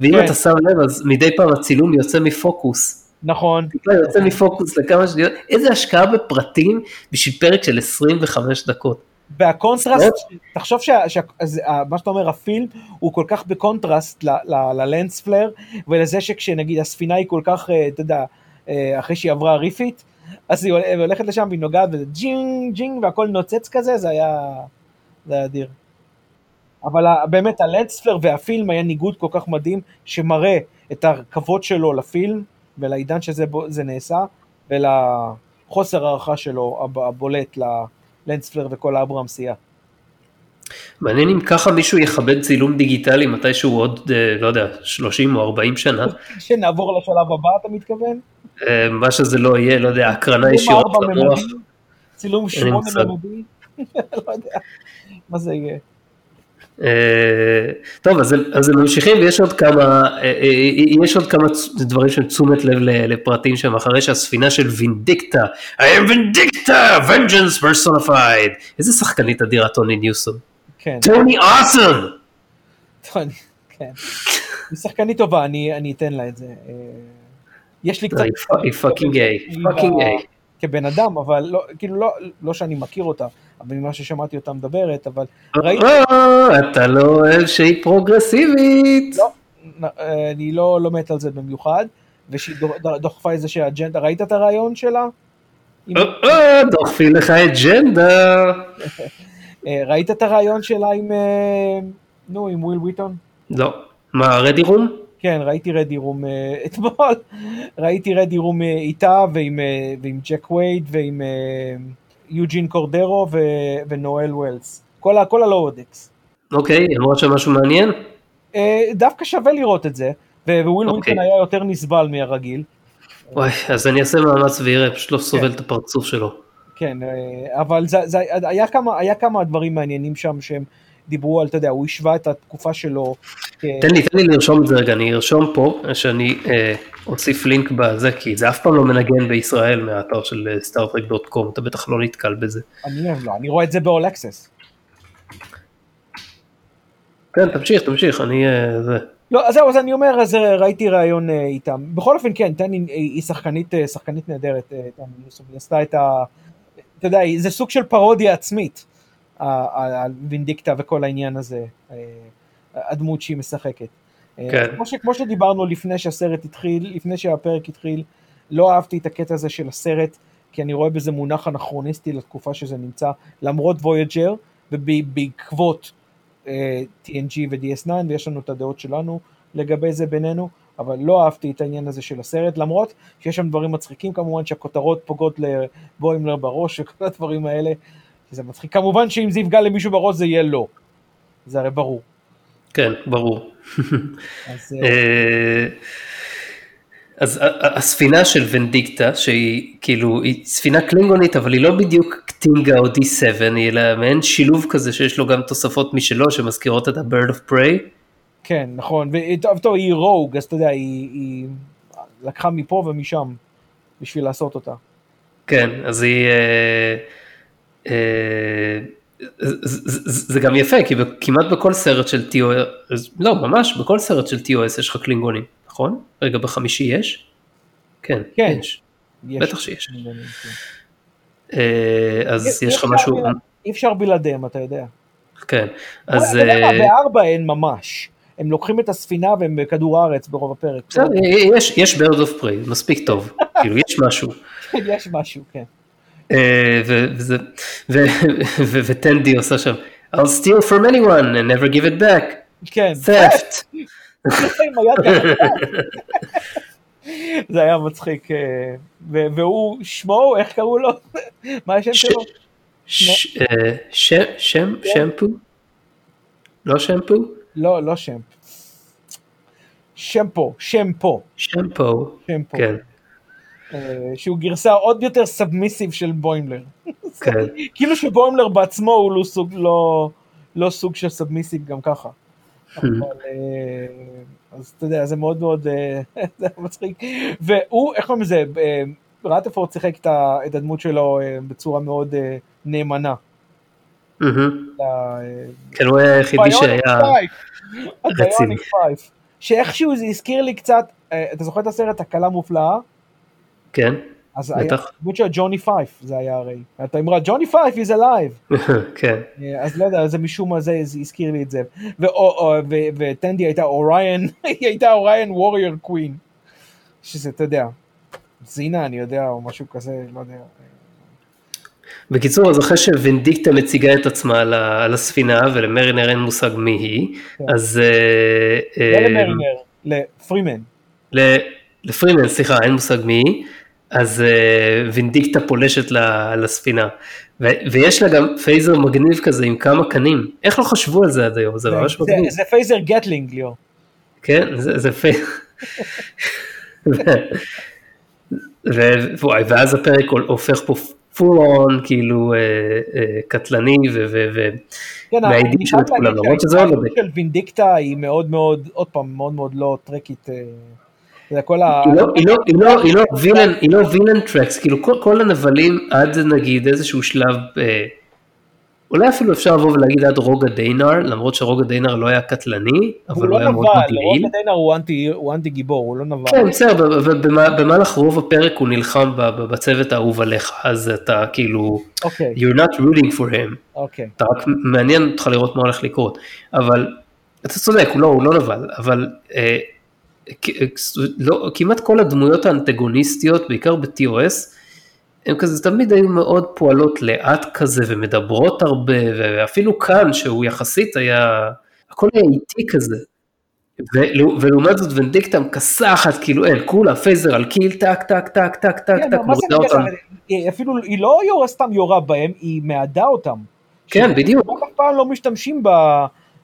ואם כן. אתה שם לב אז מדי פעם הצילום יוצא מפוקוס. נכון, טיפה יוצא מפוקוס לכמה שניות, איזה השקעה בפרטים בשביל פרק של 25 דקות. והקונטרסט, תחשוב שה- שה- אז, ה- מה שאתה אומר, הפילם הוא כל כך בקונטרסט ל lens flare, ולזה שכשנגיד הספינה היא כל כך, אה, אתה יודע, אה, אחרי שהיא עברה refit, אז היא הול- הולכת לשם והיא נוגעת וזה ג'ינג ג'ינג והכל נוצץ כזה, זה היה, זה היה אדיר. אבל באמת ה lens flare וה film היה ניגוד כל כך מדהים, שמראה את הכבוד שלו לפילם, ולעידן שזה נעשה, ולחוסר הערכה שלו הב- הבולט ללנס פלר וכל האברהמסייה. מעניין אם ככה מישהו יכבד צילום דיגיטלי מתישהו עוד, אה, לא יודע, 30 או 40 שנה, שנעבור לשלב הבא אתה מתכוון? אה, מה שזה לא יהיה, לא יודע, הקרנה ישירות למוח. צילום שמונה. ממדי? לא יודע, מה זה יהיה? אה, טוב, אז, אז הם ממשיכים ויש עוד כמה, אה, אה, יש עוד כמה דברים של תשומת לב לפרטים שם, אחרי שהספינה של וינדיקטה, I am Vindicta, vengeance personified, איזה שחקנית אדירה טוני ניוסם, כן, טוני ניוסם, טוב, אני- כן. היא שחקנית טובה, אני אני אתן לה את זה. יש לי קצת... היא fucking A, fucking A. כבן אדם, אבל לא, כאילו לא, לא שאני מכיר אותה, אבל ממה ששמעתי אותה מדברת, אבל ראיתי, אה, אתה לא אוהב שהיא פרוגרסיבית. לא, אה, אני לא, לא מת על זה במיוחד, ושהיא דוח- דוחפה איזה שהאג'נדה, ראית את הרעיון שלה? אה, אה, דוחפים לך אג'נדה. אה, ראית את הרעיון שלה עם, אה, נו, עם וויל וויטון? לא. מה, רדי רום? כן, ראיתי רדי רום אה, אתמול, ראיתי רדי רום אה, איתה ועם, אה, ועם ג'ק קווייד ועם אה, יוג'ין קורדרו ונואל וולס, כל, ה- כל ה Lower Decks. אוקיי, אמרת שם משהו מעניין? אה, דווקא שווה לראות את זה, וויל אוקיי. וויטון היה יותר נסבל מהרגיל, וואי, אז אני אעשה מאמץ ואראה, פשוט לא סובל את הפרצוף שלו. כן, אה, אבל זה, זה, היה, כמה, היה כמה דברים מעניינים שם שהם דיברו על, אתה יודע, הוא השווה את התקופה שלו. תן לי, תן לי לרשום את זה רגע, אני ארשום פה, שאני אה, אוסיף לינק בזה, כי זה אף פעם לא מנגן בישראל מהאתר של אה, סטארטרק.קום, אתה בטח לא נתקל בזה. אני אוהב לו, אני רואה את זה ב-all access. כן, תמשיך, תמשיך, אני... אה, זה. לא, אז זהו, אז אני אומר, אז אה, ראיתי ראיון אה, איתם. בכל אופן, כן, טני היא- שחקנית, שחקנית נהדרת, טני ניוסון, היא עשתה את ה... אתה יודע, זה סוג של פרודיה עצמית, ה- ה- על וינדיקטה וכל העניין הזה, הדמות שהיא משחקת. כן. כמו, ש, כמו שדיברנו לפני שהסרט התחיל, לפני שהפרק התחיל, לא אהבתי את הקטע הזה של הסרט, כי אני רואה בזה מונח אנכרוניסטי לתקופה שזה נמצא, למרות וויג'ר, ובעקבות TNG ו-DS9, ויש לנו את הדעות שלנו לגבי זה בינינו, אבל לא אהבתי את העניין הזה של הסרט, למרות שיש שם דברים מצחיקים כמובן, שהכותרות פוגעות לבוימלר בראש וכל הדברים האלה, זה מצחיק. כמובן שאם זה יפגע למישהו בראש זה יהיה לא, זה הרי ברור. כן, ברור. אז אה, אה, אז הספינה של ונדיקטה, שהיא כאילו, היא ספינה קלינגונית, אבל היא לא בדיוק קטינגה או D7, היא אלא מעין שילוב כזה שיש לו גם תוספות משלו שמזכירות את ה-Bird of Prey. כן, נכון, וטוב, טוב, היא רוג, אז אתה יודע, היא, היא לקחה מפה ומשם בשביל לעשות אותה. כן, אז היא... אה, אה, זה- זה זה גם יפה, כי כמעט בכל סרט של TOS, לא, ממש, בכל סרט של TOS יש לך קלינגונים, נכון? רגע, בחמישי יש? כן, כן. יש. יש- בטח שיש. כן. אה, אז יש אי לך משהו, אי אפשר בלעדיהם, אתה יודע. כן, אז אתה יודע מה, אה, בארבע אין ממש. הם לוקחים את הספינה והם בכדור הארץ ברוב הפרק. בסדר, יש, יש bird of prey, מספיק טוב, כאילו יש משהו. כן, יש משהו, כן. אה, וטנדי עושה שם, I'll steal from anyone and never give it back, כן. theft. עם היד. זה היה מצחיק. אה, והוא, שמו, איך קראו לו? מה השם שלו? אה, שם, שמפו? לא שמפו? לא, לא שמפ. שמפו, שמפו, שמפו. כן, אה, שהוא גרסה עוד יותר סאבמיסיב של בוימלר. כן, כאילו שבוימלר בעצמו הוא לא סוג, לא, לא סוג של סאבמיסיב גם ככה. אבל, אה, אז אתה יודע, זה מאוד מאוד אה, מצחיק. והוא, איך קוראים לזה, אה, רטפורד שיחק את הדמות שלו בצורה מאוד נאמנה. אה, כן, הוא היה היחידי שהיה רציני. שאיכשהו זה הזכיר לי קצת, אתה זוכר את הסרט הקלה מופלאה? כן, אז היה בטח. דמות של ג'וני פייף, זה היה הרי. אתה אמרה, ג'וני פייף is alive. כן, אה, אז לא יודע, זה משום מה זה הזכיר לי את זה. וטנדי הייתה אוריין, היא הייתה אוריין ווריור קווין. שזה, אתה יודע, זינה, אני יודע, או משהו כזה, לא יודע. בקיצור, אז אחרי שוונדיקטה מציגה את עצמה על הספינה ולמרינר אין מושג מי היא, כן. אז... אה, לא אה, למרינר, לפרימן. לפרימן, סליחה, אין מושג מי היא, אז אה, וינדיקטה פולשת ל- לספינה. ויש לה גם phaser מגניב כזה עם כמה קנים. איך לא חשבו על זה עד היום? זה ממש זה- מגניב. זה phaser Gatling, ליאור. כן, זה, זה phaser. ואז הפרק הופך פה full on, כאילו אה, אה, קטלני, ו- ו- ו- כן, של כולם, למרות שזה עוד לא של וינדיקטה היא מאוד מאוד, עוד פעם, מאוד מאוד לא טרקית. זה כל ה... היא לא- היא לא- היא לא- לא villain, villain Treks, כאילו כל, הנבלים עד נגיד איזשהו שלב, אה, אולי אפילו אפשר לבוא ולהגיד עד רוגה דנאר, למרות שרוגה דנאר לא היה קטלני, אבל הוא היה מאוד מגעיל. רוב דיינר הוא אנטי- הוא אנטי גיבור, הוא לא נבל. כן, בסדר, במהלך רוב הפרק הוא נלחם בצוות האהוב עליך, אז אתה כאילו, אוקיי, you're not rooting for him, אוקיי. אתה רק מעניין אותך לראות מה הולך לקרות, אבל אתה צודק, הוא לא, נבל, אבל אה, לא, כמעט כל הדמויות האנטגוניסטיות, בעיקר ב-TOS, הן כזה תמיד היו מאוד פועלות לאט כזה ומדברות הרבה, ואפילו כאן שהוא יחסית היה, הכל היה איטי כזה. ולעו- ולעומת זאת ונדיקטה מכסחת, כאילו אין, כולה phaser על kill, טק, טק, טק, טק, טק, כן, טק, זה מורידה אותם. אפילו, היא לא יורה סתם יורה בהם, היא מאדה אותם. כן, בדיוק. אף פעם לא משתמשים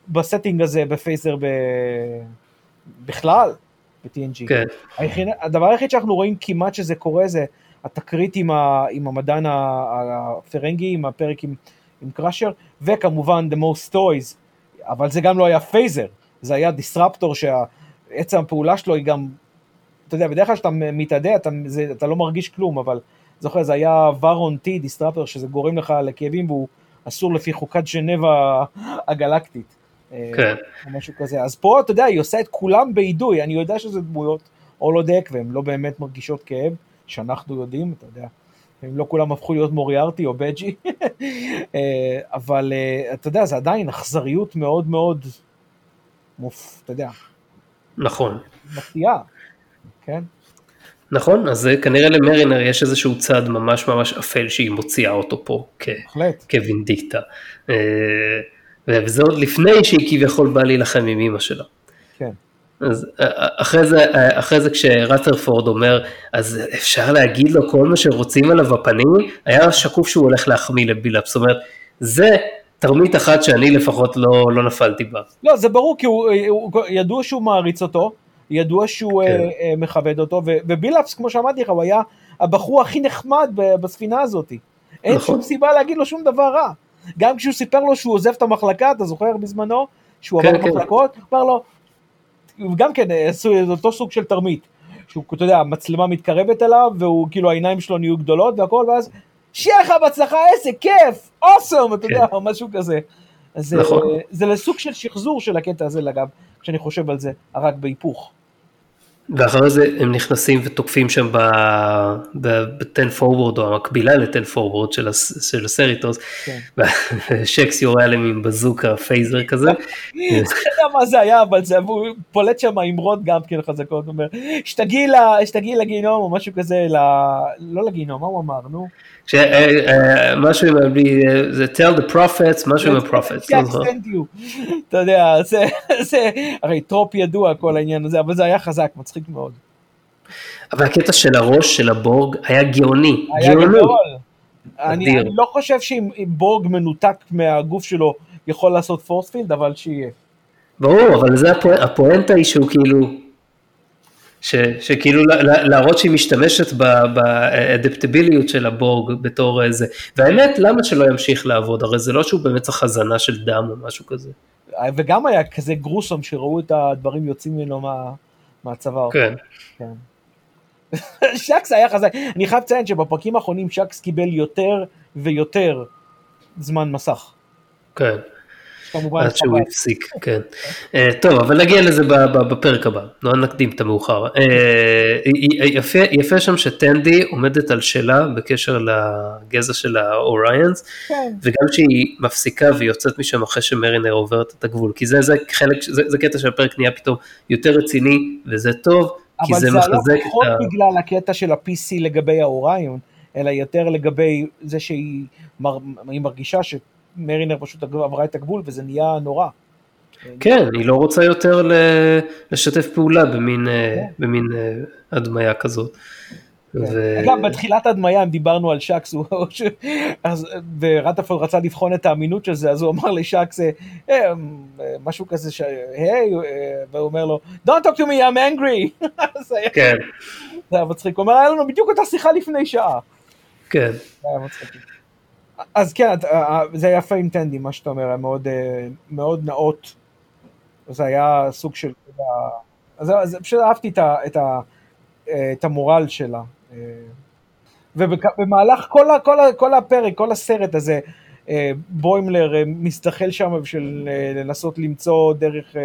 ב setting הזה ב phaser ב... בכלל, ב-TNG. כן, היחיד, הדבר היחיד שאנחנו רואים כמעט שזה קורה זה התקרית עם, ה, עם המדען הפרנגי, עם הפרק עם, עם קראשר, וכמובן The Most Toys, אבל זה גם לא היה phaser, זה היה disruptor שעצם הפעולה שלו היא גם, אתה יודע, בדרך כלל כשאתה מתאדה אתה, זה, אתה לא מרגיש כלום, אבל זוכר, זה היה Varon-T disruptor, שזה גורם לך לכאבים והוא אסור לפי חוקת ז'נבה הגלקטית. כן. או משהו כזה. אז פה, אתה יודע, היא עושה את כולם באידוי, אני יודע שזה דמויות Holodeck, והן לא באמת מרגישות כאב, שאנחנו יודעים, אתה יודע. אם לא כולם הפכו להיות מוריארטי או בג'י, אה, אבל אה, אתה יודע, זה עדיין אכזריות מאוד מאוד, מופ, אתה יודע, נכון. מפתיעה, כן? נכון, אז כנראה למרינר יש איזשהו צד ממש ממש אפל שהיא מוציאה אותו פה כ-. כווינדיקטה. וזה עוד לפני שהיא כביכול באה להילחם עם אימא שלה. כן. אז אה, אחרי זה, אה, אחרי זה כשרת'רפורד אומר, אז אפשר להגיד לו כל מה שרוצים עליו בפנים, היה שקוף שהוא הולך להחמיא לבילאפ, זאת אומרת, זה תרמית אחת שאני לפחות לא, לא נפלתי בה. לא, זה ברור, כי הוא, הוא, ידוע שהוא מעריץ אותו, ידוע שהוא כן. אה, אה, מכבד אותו, ו- ובילאפס, כמו שאמרתי לך, הוא היה הבחור הכי נחמד בספינה הזאת. אין נכון. שום סיבה להגיד לו שום דבר רע. גם כשהוא סיפר לו שהוא עוזב את המחלקה, אתה זוכר בזמנו, שהוא כן, עבר כן. מחלקות, הוא אמר לו, גם כן, אה, עשו אותו סוג של תרמית. שהוא, אתה יודע, המצלמה מתקרבת אליו, והוא, כאילו, העיניים שלו נהיו גדולות והכל, ואז, שיהיה לך בהצלחה, איזה כיף, אוסום, אתה כן. יודע, משהו כזה. אז זה- נכון. זה לסוג של שחזור של הקטע הזה, אגב, כשאני חושב על זה, רק בהיפוך. ואחרי זה הם נכנסים ותוקפים שם ב-10 forward או המקבילה ל-10 forward של, של הסריטוס, כן. ושקס יורה עליהם עם בזוקה phaser כזה. אני לא יודע מה זה היה, אבל זה פולט שם אמרות גם כן חזקות, הוא אומר, שתגיעי לגיהנום או משהו כזה, לא לגיהנום, מה הוא אמר, נו? משהו עם, זה tell the prophets, משהו עם ה-prophets. כן, אתה יודע, זה הרי trope ידוע כל העניין הזה, אבל זה היה חזק, מצחיק מאוד. אבל הקטע של הראש של הבורג היה גאוני, גאוני. אני, אני לא חושב שאם בורג מנותק מהגוף שלו יכול לעשות פורספילד, אבל שיהיה. ברור, אבל זה הפואנטה היא שהוא כאילו, ש, שכאילו להראות שהיא משתמשת באדפטיביליות של הבורג בתור איזה, והאמת למה שלא ימשיך לעבוד, הרי זה לא שהוא באמת צריך הזנה של דם או משהו כזה. וגם היה כזה גרוסום שראו את הדברים יוצאים ממנו מה, מהצוואר. כן. כן. שקס היה חזק, אני חייב לציין שבפרקים האחרונים שקס קיבל יותר ויותר זמן מסך. כן. כמובן עד שהוא הפסיק, כן. אה, טוב, אבל נגיע לזה בפרק הבא, לא נקדים את המאוחר. אה, יפה שם שטנדי עומדת על שלה בקשר לגזע של האוריינס, כן. וגם שהיא מפסיקה ויוצאת משם אחרי שמרינר עוברת את הגבול, כי זה חלק, זה קטע של הפרק נהיה פתאום יותר רציני, וזה טוב, כי זה מחזק את ה... אבל זה לא פחות בגלל הקטע של ה-PC לגבי האוריון, אלא יותר לגבי זה שהיא מרגישה ש... מרינר פשוט עברה את הגבול וזה נהיה נורא. כן, היא לא רוצה יותר לשתף פעולה במין, אה, כן. במין אה, הדמיה כזאת. כן. ו... אגב, בתחילת הדמיה, אם דיברנו על שקס, ורטפורד רצה לבחון את האמינות של זה, אז הוא אמר לשקס, אה, משהו כזה, היי, והוא אומר לו, Don't talk to me, I'm angry. כן. זה היה מצחיק, הוא אומר, היה לנו בדיוק אותה שיחה לפני שעה. כן. זה היה מצחיק. אז כן, אה, אה, זה היה עם טנדי, מה שאתה אומר, מאוד, אה, מאוד נאות. זה היה סוג של... אז, אז פשוט אהבתי את, ה, את, ה, את המורל שלה. ובמהלך כל, ה, כל, ה, כל הפרק, כל הסרט הזה, בוימלר מסתכל שם בשביל לנסות למצוא דרך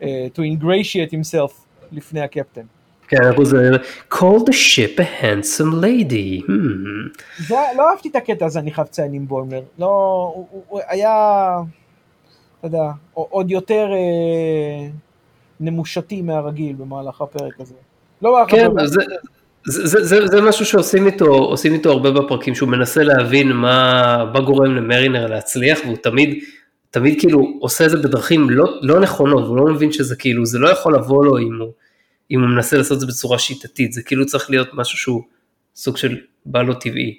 to ingratiate himself לפני הקפטן. כן, אנחנו זה, call the ship a handsome lady. Hmm. זה, לא אהבתי את הקטע הזה, אני חייב לציין עם בוימלר. לא, הוא, הוא היה, אתה יודע, עוד יותר אה, נמושתי מהרגיל במהלך הפרק הזה. לא כן, זה, זה, זה, זה, זה משהו שעושים איתו, עושים איתו הרבה בפרקים, שהוא מנסה להבין מה, מה גורם למרינר להצליח, והוא תמיד, תמיד כאילו עושה את זה בדרכים לא, לא נכונות, והוא לא מבין שזה כאילו, זה לא יכול לבוא לו אם הוא... אם הוא מנסה לעשות את זה בצורה שיטתית, זה כאילו צריך להיות משהו שהוא סוג של בא לו טבעי.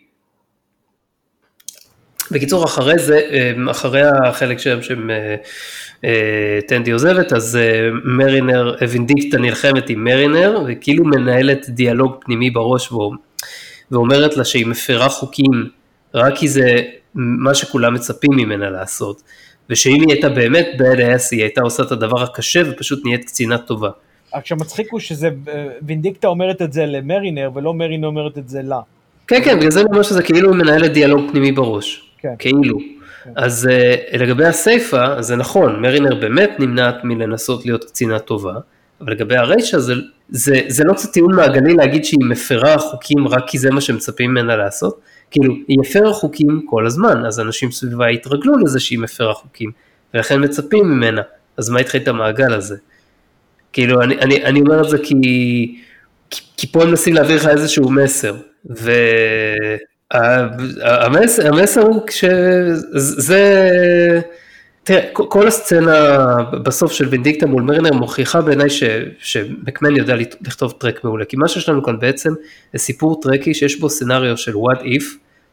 בקיצור, אחרי זה, אה, אחרי החלק שם שטנדי אה, אה, עוזבת, אז מרינר, וינדיקטה נלחמת עם מרינר, וכאילו מנהלת דיאלוג פנימי בראש, ואומרת לה שהיא מפרה חוקים רק כי זה מה שכולם מצפים ממנה לעשות, ושאם היא הייתה באמת bad ass, היא הייתה עושה את הדבר הקשה ופשוט נהיית קצינה טובה. רק שמצחיק הוא שזה, וינדיקטה אומרת את זה למרינר, ולא מרינר אומרת את זה לה. כן, כן, בגלל זה אני אומר שזה כאילו מנהלת דיאלוג פנימי בראש. כן. כאילו. כן. אז uh, לגבי הסיפה, זה נכון, מרינר באמת נמנעת מלנסות להיות קצינה טובה, אבל לגבי הריישה זה, זה, זה לא קצת טיעון מעגלי להגיד שהיא מפרה חוקים רק כי זה מה שמצפים ממנה לעשות, כאילו היא הפרה חוקים כל הזמן, אז אנשים סביבה התרגלו לזה שהיא מפרה חוקים, ולכן מצפים ממנה, אז מה התחיל את המעגל הזה? כאילו, אני, אני, אני אומר את זה כי, כי, פה הם מנסים להעביר לך איזשהו מסר, והמסר המסר הוא שזה, תראה, כל הסצנה בסוף של וינדיקטה מול מרינר מוכיחה בעיניי שמקמן יודע לכתוב טרק מעולה, כי מה שיש לנו כאן בעצם זה סיפור טרקי שיש בו scenario של what if,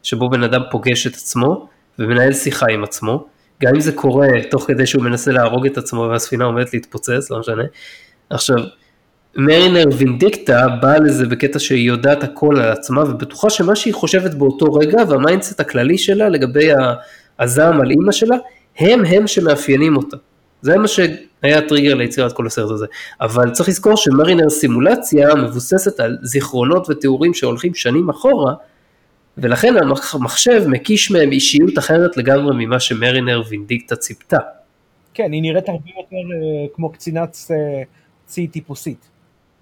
שבו בן אדם פוגש את עצמו ומנהל שיחה עם עצמו, גם אם זה קורה תוך כדי שהוא מנסה להרוג את עצמו והספינה עומדת להתפוצץ, לא משנה, עכשיו, מרינר וינדיקטה באה לזה בקטע שהיא יודעת הכל על עצמה ובטוחה שמה שהיא חושבת באותו רגע וה mindset הכללי שלה לגבי הזעם על אימא שלה, הם הם שמאפיינים אותה. זה מה שהיה הטריגר ליצירת כל הסרט הזה. אבל צריך לזכור שמרינר סימולציה מבוססת על זיכרונות ותיאורים שהולכים שנים אחורה, ולכן המחשב מקיש מהם אישיות אחרת לגמרי ממה שמרינר וינדיקטה ציפתה. כן, היא נראית הרבה יותר uh, כמו קצינת uh, צי טיפוסית.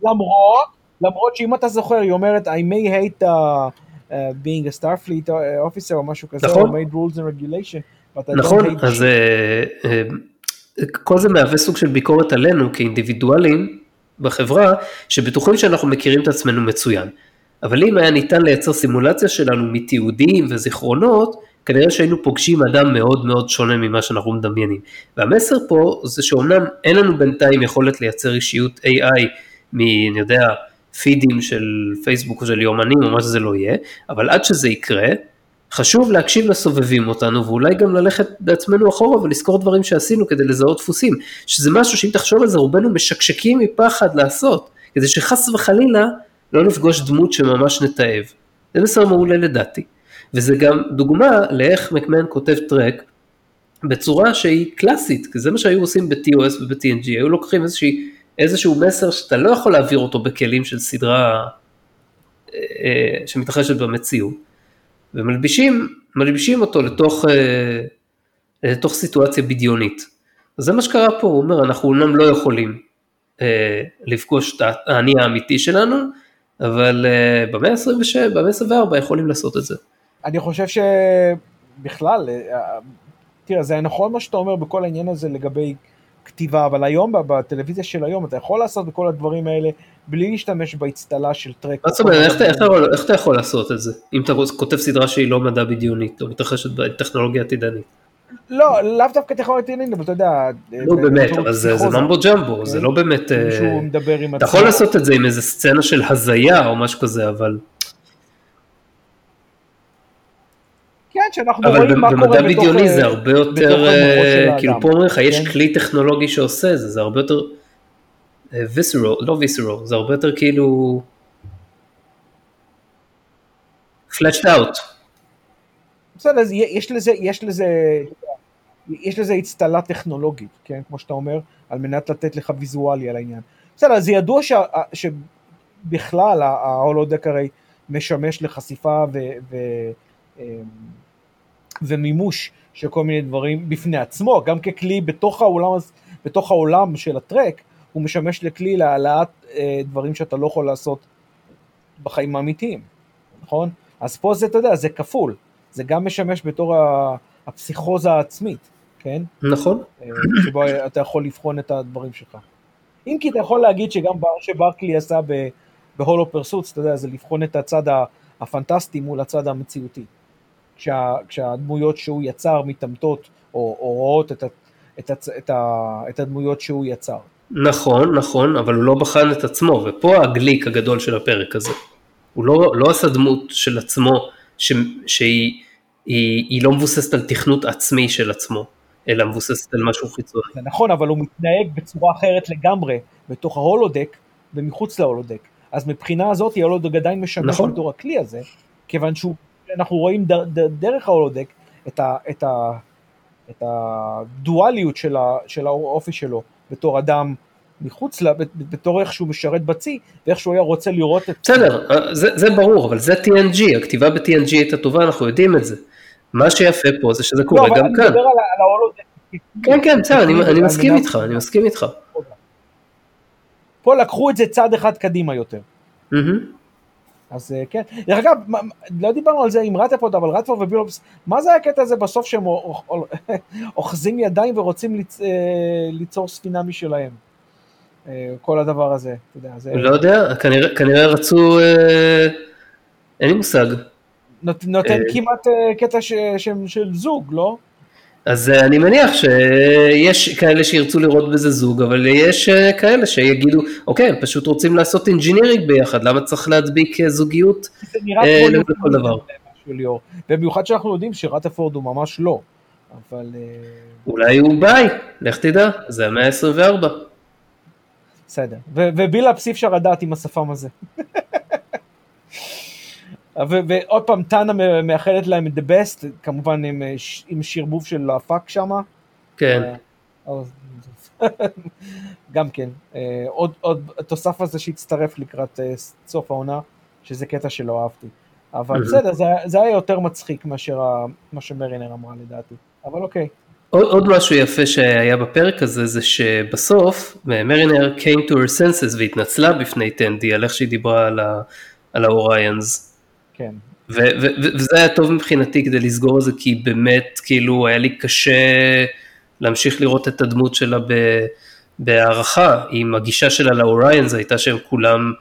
למרות, למרות שאם אתה זוכר, היא אומרת, I may hate uh, uh, being a Starfleet officer או משהו כזה, נכון. or made rules and regulation, but I don't נכון, hate אז אה, אה, כל זה מהווה סוג של ביקורת עלינו כאינדיבידואלים בחברה, שבטוחים שאנחנו מכירים את עצמנו מצוין. אבל אם היה ניתן לייצר סימולציה שלנו מתיעודים וזיכרונות, כנראה שהיינו פוגשים אדם מאוד מאוד שונה ממה שאנחנו מדמיינים. והמסר פה זה שאומנם אין לנו בינתיים יכולת לייצר אישיות AI מ... אני יודע, פידים של פייסבוק או של יומנים או מה שזה לא יהיה, אבל עד שזה יקרה, חשוב להקשיב לסובבים אותנו ואולי גם ללכת בעצמנו אחורה ולזכור דברים שעשינו כדי לזהות דפוסים, שזה משהו שאם תחשוב על זה רובנו משקשקים מפחד לעשות, כדי שחס וחלילה לא נפגוש דמות שממש נתעב. זה מסר מעולה לדעתי. וזה גם דוגמה לאיך מקמן כותב טרק בצורה שהיא קלאסית, כי זה מה שהיו עושים ב-TOS וב-TNG, היו לוקחים איזושהי, איזשהו מסר שאתה לא יכול להעביר אותו בכלים של סדרה אה, אה, שמתרחשת במציאות, ומלבישים מלבישים אותו לתוך, אה, לתוך סיטואציה בדיונית. זה מה שקרה פה, הוא אומר, אנחנו אומנם לא יכולים אה, לפגוש את האני האמיתי שלנו, אבל אה, ה-27, במאה ה-24 יכולים לעשות את זה. אני חושב שבכלל, אה, תראה, זה נכון מה שאתה אומר בכל העניין הזה לגבי כתיבה, אבל היום, בטלוויזיה של היום, אתה יכול לעשות בכל הדברים האלה בלי להשתמש באצטלה של טרק. מה זאת אומרת, איך, אתה- יכול לעשות את זה? אם אתה כותב סדרה שהיא לא מדע בדיונית, או מתרחשת בטכנולוגיה עתידנית. לא, לאו דווקא טכנולוגיה עתידנית, אבל אתה יודע... לא באמת, אבל זה זה ממבו ג'מבו, זה כן. לא באמת... אה, אתה יכול לעשות את זה עם איזה סצנה של הזיה או משהו כזה, אבל כן, שאנחנו אבל רואים מה קורה במדע בתוך... בדיוני אה, זה הרבה יותר, אה, כאילו. פה אומרים לך, יש כן. כלי טכנולוגי שעושה זה, זה הרבה יותר ויסרו, לא ויסרו, זה הרבה יותר כאילו fleshed out. בסדר, יש לזה, יש לזה, יש לזה אצטלה טכנולוגית, כן, כמו שאתה אומר, על מנת לתת לך ויזואליה על העניין. בסדר, זה ידוע שה, שבכלל ההולודק הרי משמש לחשיפה ו, ו, אמ, ומימוש של כל מיני דברים בפני עצמו, גם ככלי בתוך העולם, בתוך העולם של הטרק, הוא משמש לכלי להעלאת אה, דברים שאתה לא יכול לעשות בחיים האמיתיים, נכון? אז פה זה, אתה יודע, זה כפול. זה גם משמש בתור הפסיכוזה העצמית, כן? נכון, אה, שבו אתה יכול לבחון את הדברים שלך. אם כי אתה יכול להגיד שגם מה שברקלי עשה בהולו פרסוטס, אתה יודע, זה לבחון את הצד הפנטסטי מול הצד המציאותי. כשה, כשהדמויות שהוא יצר מתעמתות או, או רואות את, את, את, את הדמויות שהוא יצר. נכון, נכון, אבל הוא לא בחן את עצמו, ופה הגליק הגדול של הפרק הזה. הוא לא, לא עשה דמות של עצמו, ש, שהיא היא, היא לא מבוססת על תכנות עצמי של עצמו, אלא מבוססת על משהו חיצוני. זה נכון, אבל הוא מתנהג בצורה אחרת לגמרי בתוך ההולודק ומחוץ להולודק. אז מבחינה הזאת ההולודק עדיין משמש נכון. בתור הכלי הזה, כיוון שאנחנו רואים ד, ד, דרך ההולודק את, ה, את, ה, את הדואליות של, ה, של האופי שלו בתור אדם מחוץ, לה, בתור איך שהוא משרת בצי, ואיך שהוא היה רוצה לראות את... בסדר, זה, זה ברור, אבל זה TNG, הכתיבה ב-TNG הייתה טובה, אנחנו יודעים את זה. מה שיפה פה זה שזה קורה לא, אבל גם אני כאן. מדבר על, ה- על ההולודק. כן, כן, בסדר, אני, אני מסכים מנת- איתך, אני מסכים איתך. פה לקחו את זה צעד אחד קדימה יותר. אז אה, כן, דרך אגב, לא דיברנו על זה עם רטפורד, אבל רטפורד ובילופס, מה זה הקטע הזה בסוף שהם אוח- אוח- אוחזים ידיים ורוצים אה, ליצור ספינה משלהם? אה, כל הדבר הזה, אתה יודע, זה לא יודע, כנראה, כנראה רצו, אין לי מושג. נות- נותן. כמעט קטע של זוג, לא? אז אה, אני מניח שיש כאלה שירצו לראות בזה זוג, אבל יש אה, כאלה שיגידו, אוקיי, הם פשוט רוצים לעשות engineering ביחד, למה צריך להדביק אה, זוגיות? זה נראה אה, כמו לכל דבר. במיוחד שאנחנו יודעים שרתרפורד הוא ממש לא, אבל אולי הוא bi, לך תדע, זה המאה ה-24. בסדר. ובילאפס אי אפשר לדעת עם השפם הזה. ועוד פעם, טאנה מאחלת להם את the best, כמובן עם, אה, עם שרבוב של הפאק שמה. כן, אה, גם כן, אה, עוד, עוד התוסף הזה שהצטרף לקראת סוף העונה, שזה קטע שלא אהבתי. אבל. בסדר, זה, זה היה יותר מצחיק מאשר ה- מה שמרינר אמרה לדעתי. אבל אוקיי. עוד, עוד משהו יפה שהיה בפרק הזה זה שבסוף מרינר came to her senses והתנצלה בפני טנדי על איך שהיא דיברה על, ה, על ה Orions. כן. ו, ו, ו, וזה היה טוב מבחינתי כדי לסגור את זה כי באמת כאילו היה לי קשה להמשיך לראות את הדמות שלה ב, בהערכה אם הגישה שלה ל Orions הייתה שהם כולם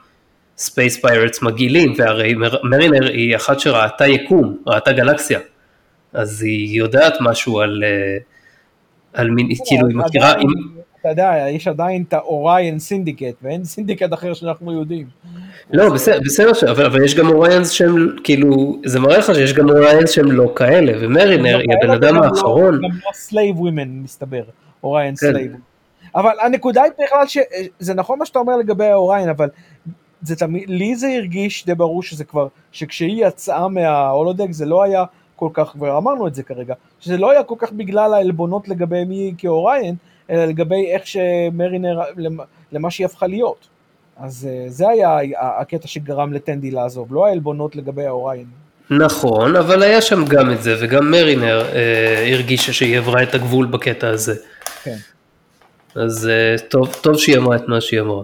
space pirates מגעילים והרי מרינר היא אחת שראתה יקום, ראתה גלקסיה. אז היא יודעת משהו על, אה, על מין, לא, כאילו היא מכירה... אתה יודע, יש עדיין את ה Orion Syndicate, ואין סינדיקט אחר שאנחנו יודעים. לא, בסדר, בסדר, אבל, אבל יש גם Orions שהם, כאילו, זה מראה לך שיש גם Orions שהם לא כאלה, ומרינר היא הבן אדם לא- האחרון. גם לא slave women, מסתבר, Orion slave. כן. אבל הנקודה היא בכלל שזה נכון מה שאתה אומר לגבי ה Orion, אבל זה תמיד, לי זה הרגיש די ברור שזה כבר, שכשהיא יצאה מה holodeck זה לא היה כל כך, ואמרנו את זה כרגע, שזה לא היה כל כך בגלל העלבונות לגבי מי כ Orion, אלא לגבי איך שמרינר, למה שהיא הפכה להיות. אז אה, זה היה הקטע שגרם לטנדי לעזוב, לא העלבונות לגבי האוריין. נכון, אבל היה שם גם את זה, וגם מרינר אה, הרגישה שהיא עברה את הגבול בקטע הזה. כן. אז אה, טוב, טוב שהיא אמרה את מה שהיא אמרה.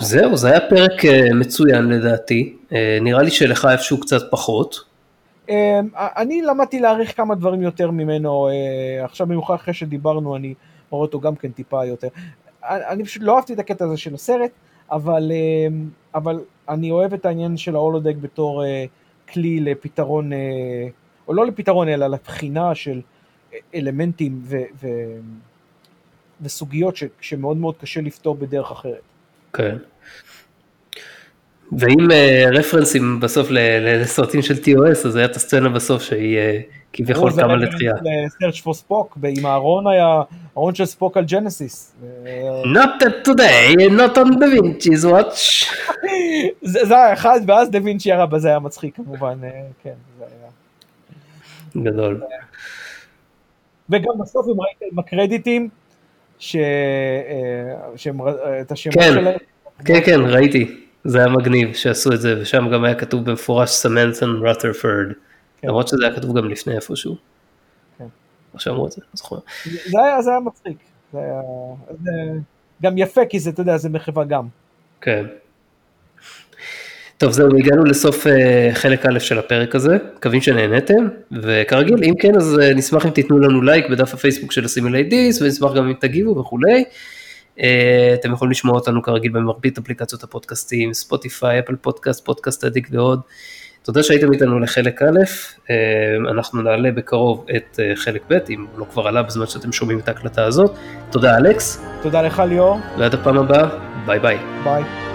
זהו, זה היה פרק אה, מצוין לדעתי, אה, נראה לי שלך איפשהו קצת פחות. אמ, אני למדתי להעריך כמה דברים יותר ממנו, אה, עכשיו במיוחד אחרי שדיברנו אני רואה אותו גם כן טיפה יותר. אני פשוט לא אהבתי את הקטע הזה של הסרט, אבל, אמ, אבל אני אוהב את העניין של ההולודק בתור אה, כלי לפתרון, אה, או לא לפתרון אלא לבחינה של אלמנטים ו, ו, וסוגיות ש, שמאוד מאוד קשה לפתור בדרך אחרת. כן. ועם uh, רפרנסים בסוף לסרטים של TOS, אז היה את הסצנה בסוף שהיא uh, כביכול קמה לתחייה. סרצ' פור ספוק, עם הארון היה, ארון של ספוק על ג'נסיס. Not today, not on דה וינצ'י's watch. זה היה אחד, ואז דה וינצ'י הרע בזה היה מצחיק כמובן, אה, כן, זה היה. גדול. וגם בסוף אם ראיתם בקרדיטים, שאת השמות כן. שלהם. כן, כן, ראיתי. זה היה מגניב שעשו את זה, ושם גם היה כתוב במפורש רות'רפורד, כן. למרות שזה היה כתוב גם לפני איפשהו. כן. שאמרו את זה, לא זוכר. זה היה, זה היה מצחיק, זה היה, זה גם יפה כי זה, אתה יודע, זה מחווה גם. כן. טוב זהו, הגענו לסוף אה, חלק א' של הפרק הזה, מקווים שנהנתם, וכרגיל, אם כן, אז אה, נשמח אם תיתנו לנו לייק בדף הפייסבוק של הסימילי דיס, ונשמח גם אם תגיבו וכולי. אה, אתם יכולים לשמוע אותנו כרגיל במרבית אפליקציות הפודקאסטים, Spotify, Apple Podcast, Podcast Addict ועוד. תודה שהייתם איתנו לחלק א', אה, אנחנו נעלה בקרוב את אה, חלק ב', אם לא כבר עלה בזמן שאתם שומעים את ההקלטה הזאת. תודה אלכס. תודה לך ליאור. ועד הפעם הבאה, ביי ביי. ביי.